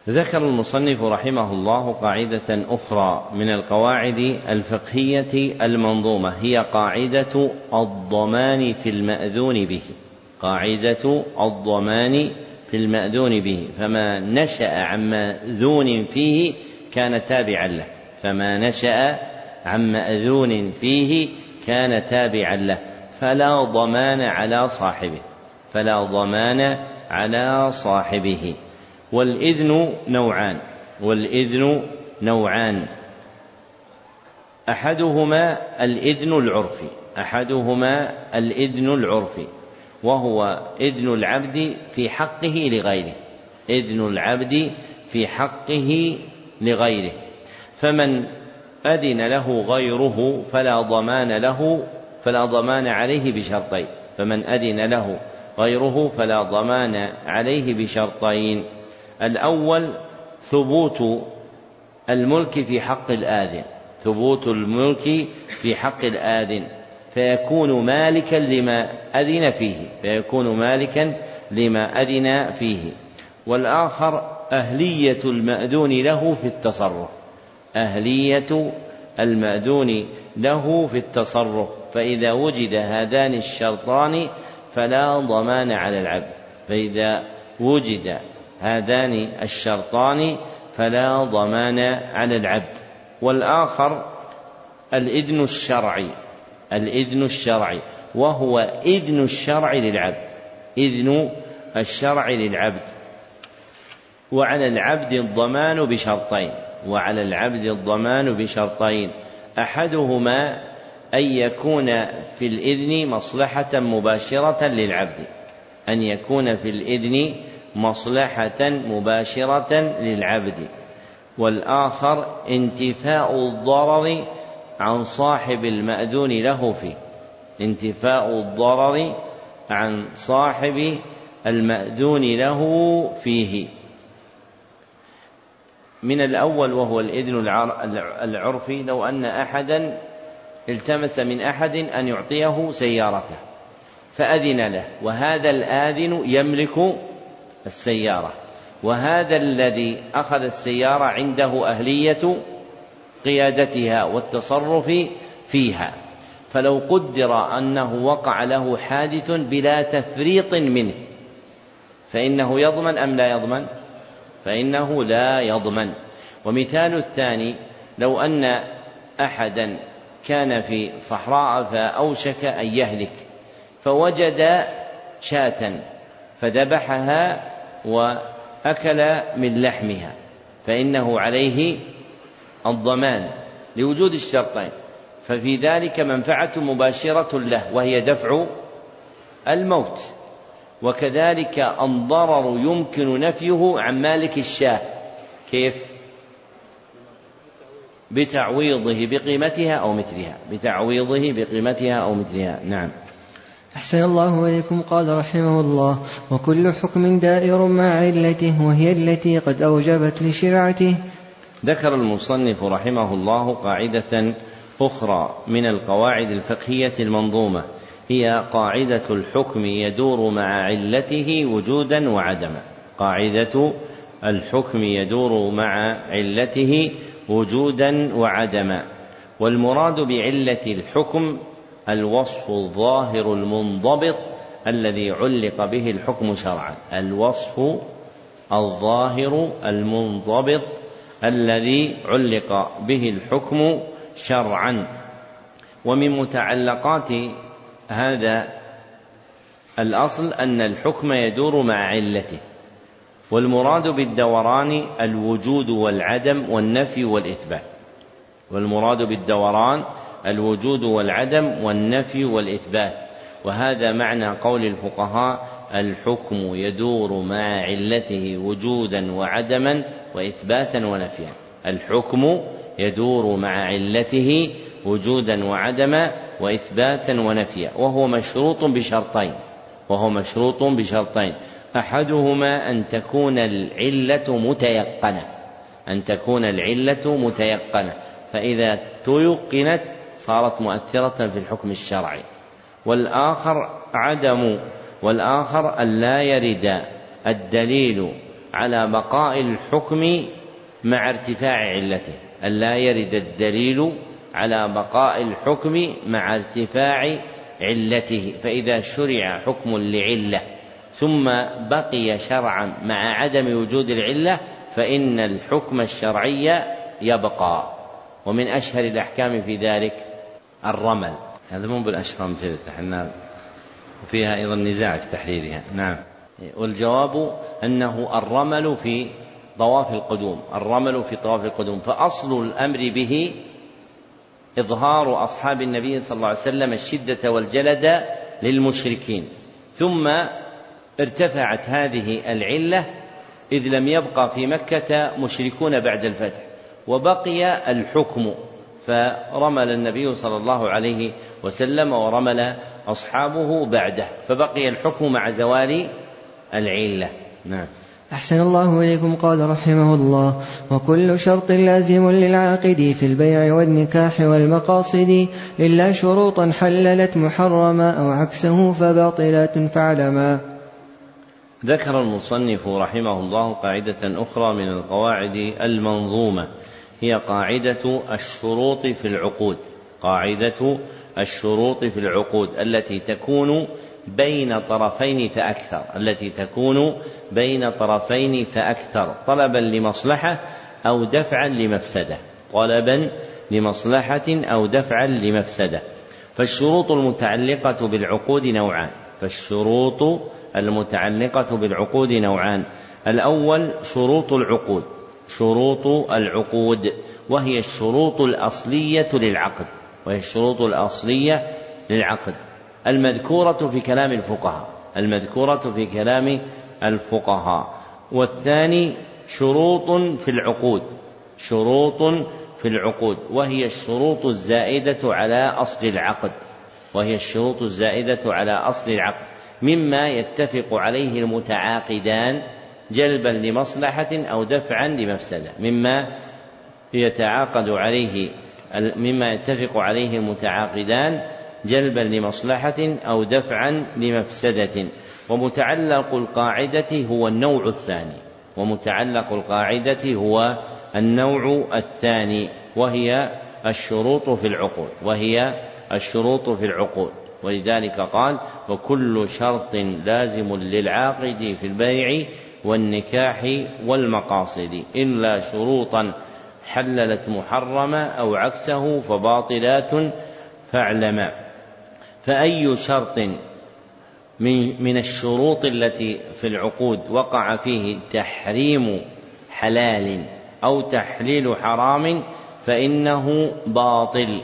ذكر المصنف رحمه الله قاعدة أخرى من القواعد الفقهية المنظومة هي قاعدة الضمان في المأذون به. قاعدة الضمان في المأذون به فما نشأ عن مأذون فيه كان تابعا له. فما نشأ عن مأذون فيه كان تابعا له فلا ضمان على صاحبه فلا ضمان على صاحبه. والإذن نوعان والإذن نوعان. أحدهما الإذن العرفي أحدهما الإذن العرفي وهو إذن العبد في حقه لغيره إذن العبد في حقه لغيره. فمن أذن له غيره فلا ضمان له فلا ضمان عليه بشرطين. فمن أذن له غيره فلا ضمان عليه بشرطين. الأول ثبوت الملك في حق الآذن ثبوت الملك في حق الآذن. فيكون مالكا لما أذن فيه فيكون مالكا لما أذن فيه. والآخر أهلية المأذون له في التصرف. أهلية المأذون له في التصرف فإذا وجد هذان الشرطان فلا ضمان على العبد فإذا وجد هذان الشرطان فلا ضمان على العبد. والآخر الإذن الشرعي الإذن الشرعي وهو إذن الشرع للعبد إذن الشرع للعبد. وعلى العبد الضمان بشرطين. وعلى العبد الضمان بشرطين. أحدهما أن يكون في الإذن مصلحة مباشرة للعبد. أن يكون في الإذن مصلحة مباشرة للعبد. والآخر انتفاء الضرر عن صاحب المأذون له فيه. انتفاء الضرر عن صاحب المأذون له فيه. من الأول وهو الإذن العرفي لو أن أحدا التمس من أحد أن يعطيه سيارته فأذن له. وهذا الآذن يملك السيارة. وهذا الذي أخذ السيارة عنده أهلية قيادتها والتصرف فيها. فلو قدر أنه وقع له حادث بلا تفريط منه فإنه يضمن أم لا يضمن؟ فإنه لا يضمن. ومثال الثاني لو أن أحدا كان في صحراء فأوشك أن يهلك فوجد شاة فذبحها وأكل من لحمها فإنه عليه الضمان لوجود الشرطين. ففي ذلك منفعة مباشرة له وهي دفع الموت. وكذلك الضرر يمكن نفيه عن مالك الشاه. كيف؟ بتعويضه بقيمتها أو مثلها. بتعويضه بقيمتها أو مثلها. نعم. أحسن الله إليكم. قال رحمه الله وكل حكم دائر مع علته وهي التي قد أوجبت لشرعته. ذكر المصنف رحمه الله قاعدة أخرى من القواعد الفقهية المنظومة. هي قاعدة الحكم يدور مع علته وجودا وعدما. قاعدة الحكم يدور مع علته وجودا وعدما. والمراد بعلة الحكم الوصف الظاهر المنضبط الذي علق به الحكم شرعا. الوصف الظاهر المنضبط الذي علق به الحكم شرعا. ومن متعلقات هذا الأصل أن الحكم يدور مع علته والمراد بالدوران الوجود والعدم والنفي والإثبات. والمراد بالدوران الوجود والعدم والنفي والإثبات. وهذا معنى قول الفقهاء الحكم يدور مع علته وجودا وعدما وإثباتا ونفيا. الحكم يدور مع علته وجودا وعدما وإثباتا ونفيا وهو مشروط بشرطين وهو مشروط بشرطين. أحدهما أن تكون العلة متيقنة أن تكون العلة متيقنة. فإذا تيقنت صارت مؤثرة في الحكم الشرعي. والآخر عدم والآخر أن لا يرد الدليل على بقاء الحكم مع ارتفاع علته أن لا يرد الدليل على بقاء الحكم مع ارتفاع علته فإذا شرع حكم لعلة ثم بقي شرعا مع عدم وجود العلة فإن الحكم الشرعي يبقى. ومن أشهر الأحكام في ذلك الرمل. هذا مو بالأشهر أمثلة إحنا وفيها أيضا نزاع في تحريرها. نعم. والجواب أنه الرمل في طواف القدوم الرمل في طواف القدوم فأصل الأمر به إظهار أصحاب النبي صلى الله عليه وسلم الشدة والجلد للمشركين. ثم ارتفعت هذه العلة إذ لم يبقى في مكة مشركون بعد الفتح وبقي الحكم. فرمل النبي صلى الله عليه وسلم ورمل أصحابه بعده فبقي الحكم مع زوال العلة. نعم. أحسن الله إليكم قال رحمه الله. وكل شرط لازم للعاقد في البيع والنكاح والمقاصد. إلا شروطا حللت محرما أو عكسه فباطلات فعلما. ذكر المصنف رحمه الله قاعدة أخرى من القواعد المنظومة. هي قاعدة الشروط في العقود. قاعدة الشروط في العقود التي تكون بين طرفين فأكثر التي تكون بين طرفين فأكثر طلبا لمصلحة أو دفعا لمفسدة طلبا لمصلحة أو دفعا لمفسدة. فالشروط المتعلقة بالعقود نوعان فالشروط المتعلقة بالعقود نوعان. الأول شروط العقود شروط العقود وهي الشروط الأصلية للعقد وهي الشروط الأصلية للعقد. المذكورة في كلام الفقهاء. المذكورة في كلام الفقهاء. والثاني شروط في العقود. شروط في العقود. وهي الشروط الزائدة على أصل العقد. وهي الشروط الزائدة على أصل العقد. مما يتفق عليه المتعاقدان جلبا لمصلحة أو دفعا لمفسدة. مما يتعاقد عليه مما يتفق عليه المتعاقدان جلبا لمصلحة أو دفعا لمفسدة. ومتعلق القاعدة هو النوع الثاني. ومتعلق القاعدة هو النوع الثاني وهي الشروط في العقود وهي الشروط في العقود. ولذلك قال وكل شرط لازم للعاقد في البيع والنكاح والمقاصد إلا شروطا حللت محرما أو عكسه فباطلات فاعلما. فأي شرط من من الشروط التي في العقود وقع فيه تحريم حلال أو تحليل حرام فإنه باطل.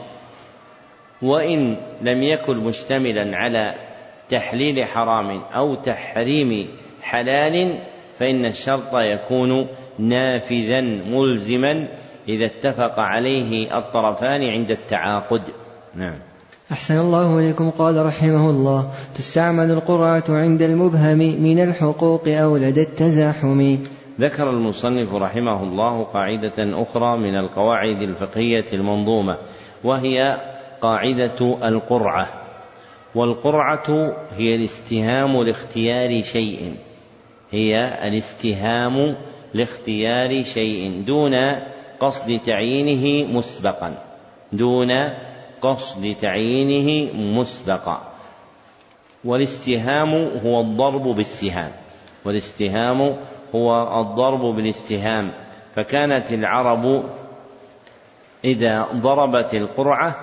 وإن لم يكن مشتملا على تحليل حرام أو تحريم حلال فإن الشرط يكون نافذا ملزما إذا اتفق عليه الطرفان عند التعاقد. نعم. أحسن الله إليكم قال رحمه الله. تستعمل القرعة عند المبهم من الحقوق أو لدى التزاحم. ذكر المصنف رحمه الله قاعدة أخرى من القواعد الفقهية المنظومة وهي قاعدة القرعة. والقرعة هي الاستهام لاختيار شيء. هي الاستهام لاختيار شيء دون قصد تعيينه مسبقا دون قصد تعيينه مسبقا. والاستهام هو الضرب بالسهام. والاستهام هو الضرب بالاستهام. فكانت العرب إذا ضربت القرعة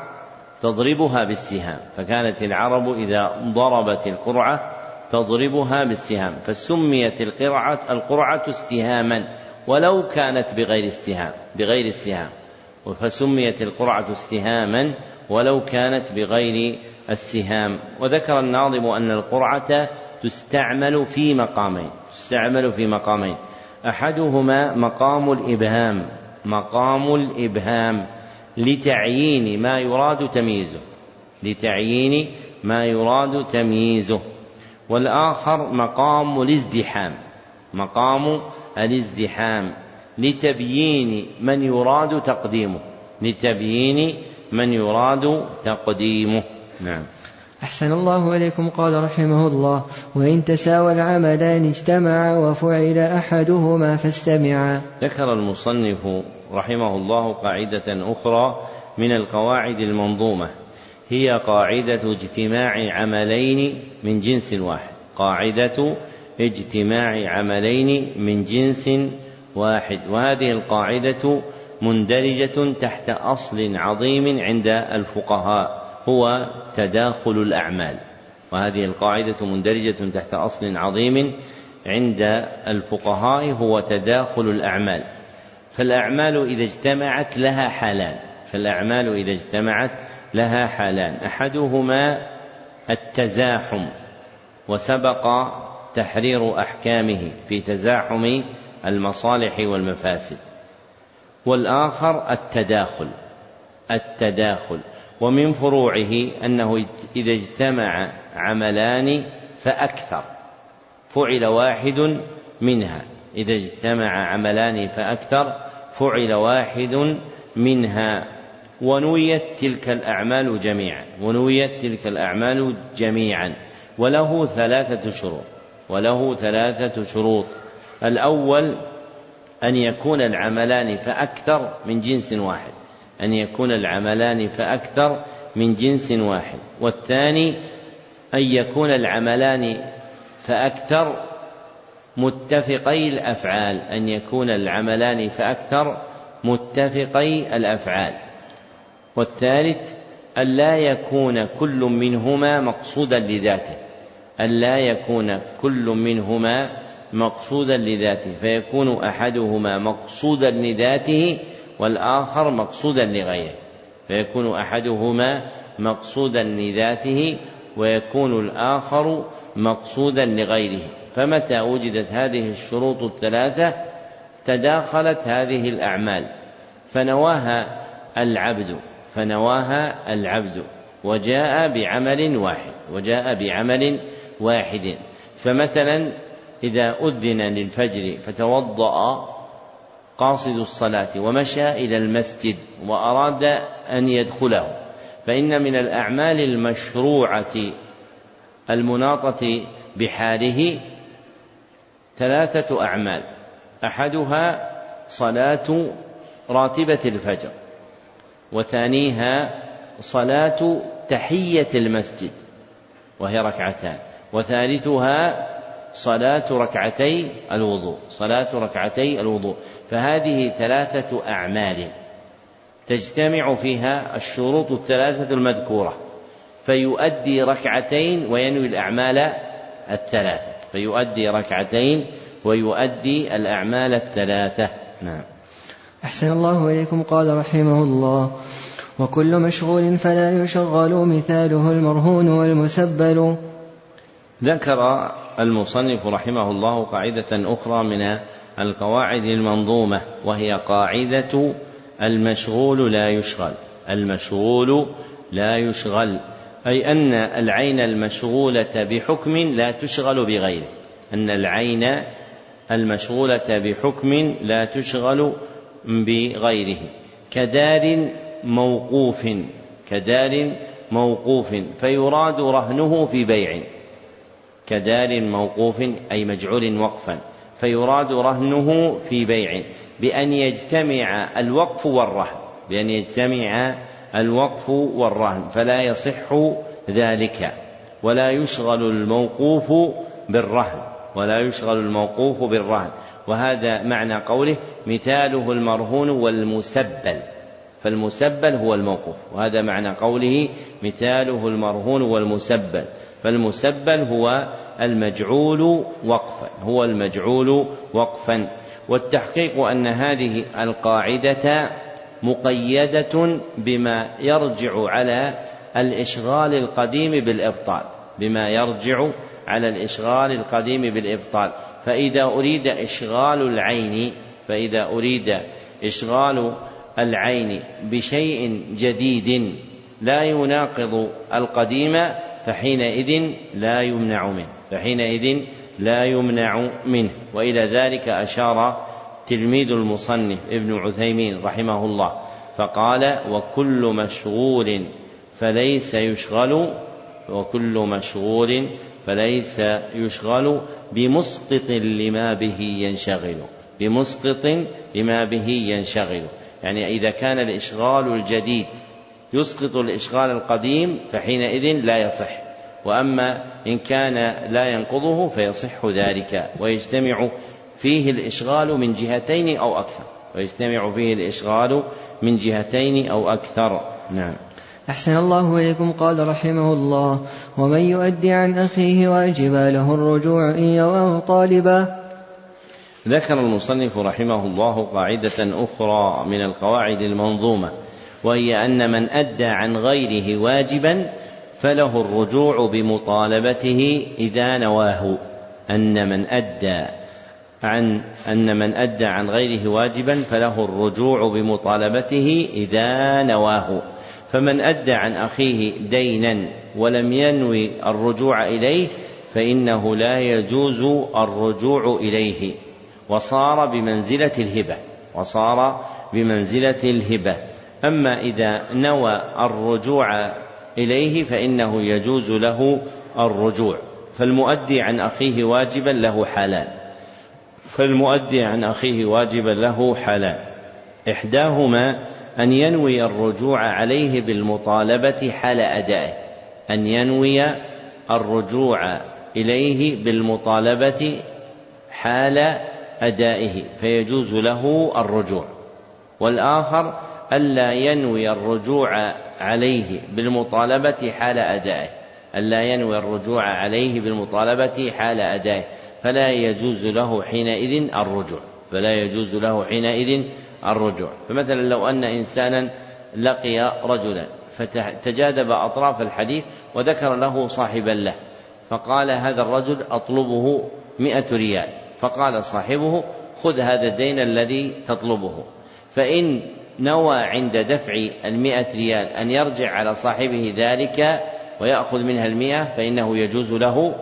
تضربها بالسهام. فكانت العرب إذا ضربت القرعة تضربها بالسهام. فسميت القرعة القرعة استهاما. ولو كانت بغير استهام بغير استهام فسميت القرعة استهاما. ولو كانت بغير السهام. وذكر الناظم أن القرعة تستعمل في مقامين تستعمل في مقامين. أحدهما مقام الإبهام مقام الإبهام لتعيين ما يراد تمييزه لتعيين ما يراد تمييزه. والآخر مقام الازدحام مقام الازدحام لتبيين من يراد تقديمه لتبيين من يراد تقديمه. نعم. أحسن الله إليكم قال رحمه الله وإن تساوى العملان اجتمعا وفعل أحدهما فاستمعا. ذكر المصنف رحمه الله قاعدة أخرى من القواعد المنظومة. هي قاعدة اجتماع عملين من جنس واحد. قاعدة اجتماع عملين من جنس واحد. وهذه القاعدة مندرجة تحت أصل عظيم عند الفقهاء هو تداخل الأعمال. وهذه القاعدة مندرجة تحت أصل عظيم عند الفقهاء هو تداخل الأعمال. فالأعمال إذا اجتمعت لها حالان. فالأعمال إذا اجتمعت لها حالان. أحدهما التزاحم وسبق تحرير أحكامه في تزاحم المصالح والمفاسد. والآخر التداخل التداخل. ومن فروعه أنه إذا اجتمع عملان فأكثر فعل واحد منها. إذا اجتمع عملان فأكثر فعل واحد منها. ونويت تلك الأعمال جميعا ونويت تلك الأعمال جميعا. وله ثلاثة شروط وله ثلاثة شروط. الأول أن يكون العملان فأكثر من جنس واحد. أن يكون العملان فأكثر من جنس واحد. والثاني أن يكون العملان فأكثر متفقي الأفعال. أن يكون العملان فأكثر متفقي الأفعال. والثالث أن لا يكون كل منهما مقصودا لذاته. أن لا يكون كل منهما مقصودا لذاته فيكون أحدهما مقصودا لذاته والآخر مقصودا لغيره. فيكون أحدهما مقصودا لذاته ويكون الآخر مقصودا لغيره. فمتى وجدت هذه الشروط الثلاثة؟ تداخلت هذه الأعمال. فنواها العبد فنواها العبد وجاء بعمل واحد وجاء بعمل واحد. فمثلا إذا أذن للفجر فتوضأ قاصد الصلاة ومشى إلى المسجد وأراد أن يدخله. فإن من الأعمال المشروعة المناطة بحاله ثلاثة أعمال. أحدها صلاة راتبة الفجر وثانيها صلاة تحية المسجد وهي ركعتان وثالثها صلاة ركعتي الوضوء صلاة ركعتي الوضوء. فهذه ثلاثة أعمال تجتمع فيها الشروط الثلاثة المذكورة. فيؤدي ركعتين وينوي الأعمال الثلاثة. فيؤدي ركعتين ويؤدي الأعمال الثلاثة. نعم. أحسن الله إليكم قال رحمه الله. وكل مشغول فلا يشغل مثاله المرهون والمسبل. ذكر المصنف رحمه الله قاعدة أخرى من القواعد المنظومة وهي قاعدة المشغول لا يشغل المشغول لا يشغل أي أن العين المشغولة بحكم لا تشغل بغيره أن العين المشغولة بحكم لا تشغل بغيره كدار موقوف كدار موقوف فيراد رهنه في بيع. كدار موقوف أي مجعول وقفا. فيراد رهنه في بيع بأن يجتمع الوقف والرهن بأن يجتمع الوقف والرهن. فلا يصح ذلك. ولا يشغل الموقوف بالرهن. ولا يشغل الموقوف بالرهن. وهذا معنى قوله مثاله المرهون والمسبل. فالمسبل هو الموقوف. وهذا معنى قوله مثاله المرهون والمسبل. فالمسبل هو المجعول وقفا هو المجعول وقفا. والتحقيق أن هذه القاعدة مقيدة بما يرجع على الإشغال القديم بالإبطال بما يرجع على الإشغال القديم بالإبطال. فإذا أريد إشغال العين فإذا أريد إشغال العين بشيء جديد لا يناقض القديم فحينئذ لا يمنع منه فحينئذ لا يمنع منه. وإلى ذلك أشار تلميذ المصنف ابن عثيمين رحمه الله فقال وكل مشغول فليس يشغل وكل مشغول فليس يشغل بمسقط لما به ينشغل بمسقط لما به ينشغل. يعني إذا كان الإشغال الجديد يسقط الإشغال القديم فحينئذ لا يصح وأما إن كان لا ينقضه فيصح ذلك ويجتمع فيه الإشغال من جهتين أو أكثر ويجتمع فيه الإشغال من جهتين أو أكثر. نعم. أحسن الله إليكم قال رحمه الله ومن يؤدي عن أخيه واجبا له الرجوع إن يراه طالبا. ذكر المصنف رحمه الله قاعدة أخرى من القواعد المنظومة وهي أن من أدى عن غيره واجبا فله الرجوع بمطالبته إذا نواه. أن من أدى عن أن من أدى عن غيره واجبا فله الرجوع بمطالبته إذا نواه. فمن أدى عن أخيه دينا ولم ينوي الرجوع إليه فإنه لا يجوز الرجوع إليه. وصار بمنزلة الهبة. وصار بمنزلة الهبة. أما إذا نوى الرجوع إليه فإنه يجوز له الرجوع. فالمؤدي عن أخيه واجبا له حالان فالمؤدي عن أخيه واجبا له حالان إحداهما أن ينوي الرجوع عليه بالمطالبة حال أدائه. أن ينوي الرجوع إليه بالمطالبة حال أدائه. فيجوز له الرجوع. والآخر ألا ينوي الرجوع عليه بالمطالبة حال أدائه. ألا ينوي الرجوع عليه بالمطالبة حال أدائه. فلا يجوز له حينئذ الرجوع. فلا يجوز له حينئذ الرجوع. فمثلا لو أن إنسانا لقي رجلا فتجاذب أطراف الحديث وذكر له صاحبا له. فقال هذا الرجل أطلبه مئة ريال. فقال صاحبه خذ هذا الدين الذي تطلبه. فإن نوى عند دفع المئة ريال أن يرجع على صاحبه ذلك ويأخذ منها المئة فإنه يجوز له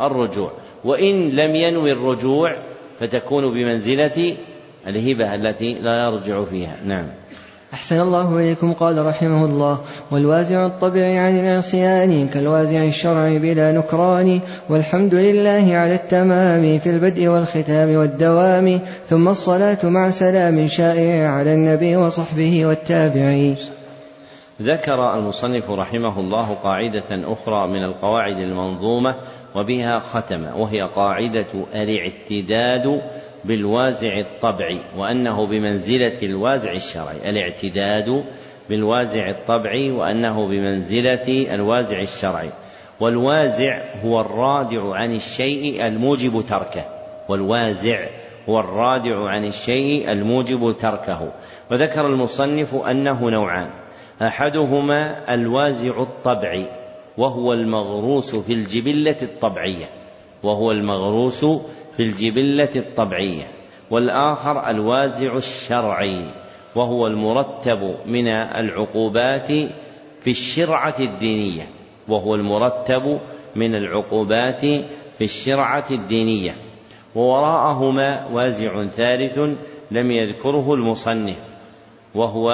الرجوع. وإن لم ينوي الرجوع فتكون بمنزلة الهبة التي لا يرجع فيها. نعم. أحسن الله إليكم قال رحمه الله. والوازع الطبيعي عن العصيان كالوازع الشرعي بلا نكران. والحمد لله على التمام في البدء والختام والدوام. ثم الصلاة مع سلام شائع على النبي وصحبه والتابعين. ذكر المصنف رحمه الله قاعدة أخرى من القواعد المنظومة وبها ختم وهي قاعدة الإعتداد بالوازع الطبعي وأنه بمنزلة الوازع الشرعي الاعتداد بالوازع الطبعي وأنه بمنزلة الوازع الشرعي. والوازع هو الرادع عن الشيء الموجب تركه. والوازع هو الرادع عن الشيء الموجب تركه. وذكر المصنف أنه نوعان. أحدهما الوازع الطبعي وهو المغروس في الجبلة الطبعية. وهو المغروس في الجبلة الطبعية والآخر الوازع الشرعي وهو المرتب من العقوبات في الشرعة الدينية وهو المرتب من العقوبات في الشرعة الدينية. ووراءهما وازع ثالث لم يذكره المصنف وهو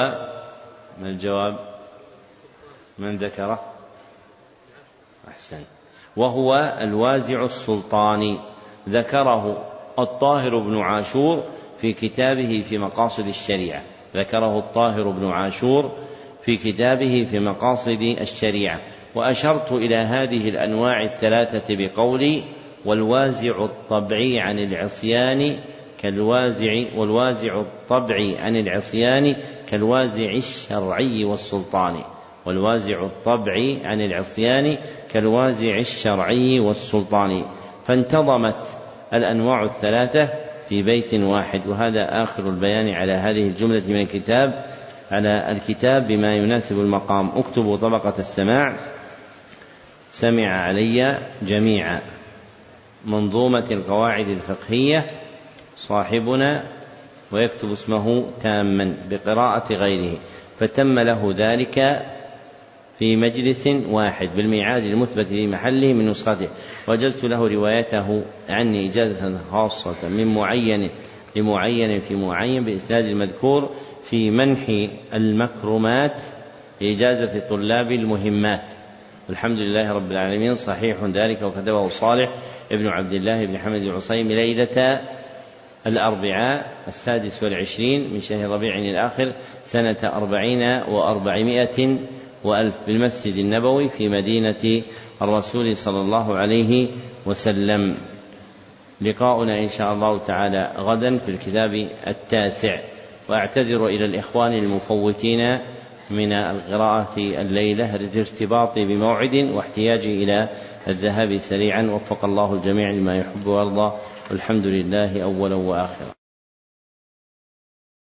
ما الجواب؟ من ذكره؟ أحسن. وهو الوازع السلطاني. ذكره الطاهر بن عاشور في كتابه في مقاصد الشريعة. ذكره الطاهر بن عاشور في كتابه في مقاصد الشريعة. وأشرت إلى هذه الأنواع الثلاثة بقولي والوازع الطبعي عن العصيان كالوازع والوازع الطبعي عن العصيان كالوازع الشرعي والسلطان. والوازع الطبعي عن العصيان كالوازع الشرعي والسلطان. فانتظمت الأنواع الثلاثة في بيت واحد وهذا آخر البيان على هذه الجملة من الكتاب على الكتاب بما يناسب المقام. اكتبوا طبقة السماع. سمع علي جميعا منظومة القواعد الفقهية صاحبنا ويكتب اسمه تاما بقراءة غيره فتم له ذلك في مجلس واحد بالميعاد المثبت في محله من نسخته. وجزت له روايته عني إجازة خاصة من معين لمعين في معين بإسناد المذكور في منح المكرمات إجازة طلاب المهمات. الحمد لله رب العالمين. صحيح ذلك وكتبه صالح ابن عبد الله بن حمد العصيم ليلة الأربعاء السادس والعشرين من شهر ربيع الآخر سنة أربعين وأربعمائة وألف بالمسجد النبوي في مدينة الرسول صلى الله عليه وسلم. لقاؤنا إن شاء الله تعالى غدا في الكتاب التاسع. وأعتذر إلى الإخوان المفوتين من القراءة الليلة لارتباطي بموعد واحتياجي إلى الذهاب سريعا. وفق الله الجميع لما يحب ويرضى. والحمد لله أولا وآخرا.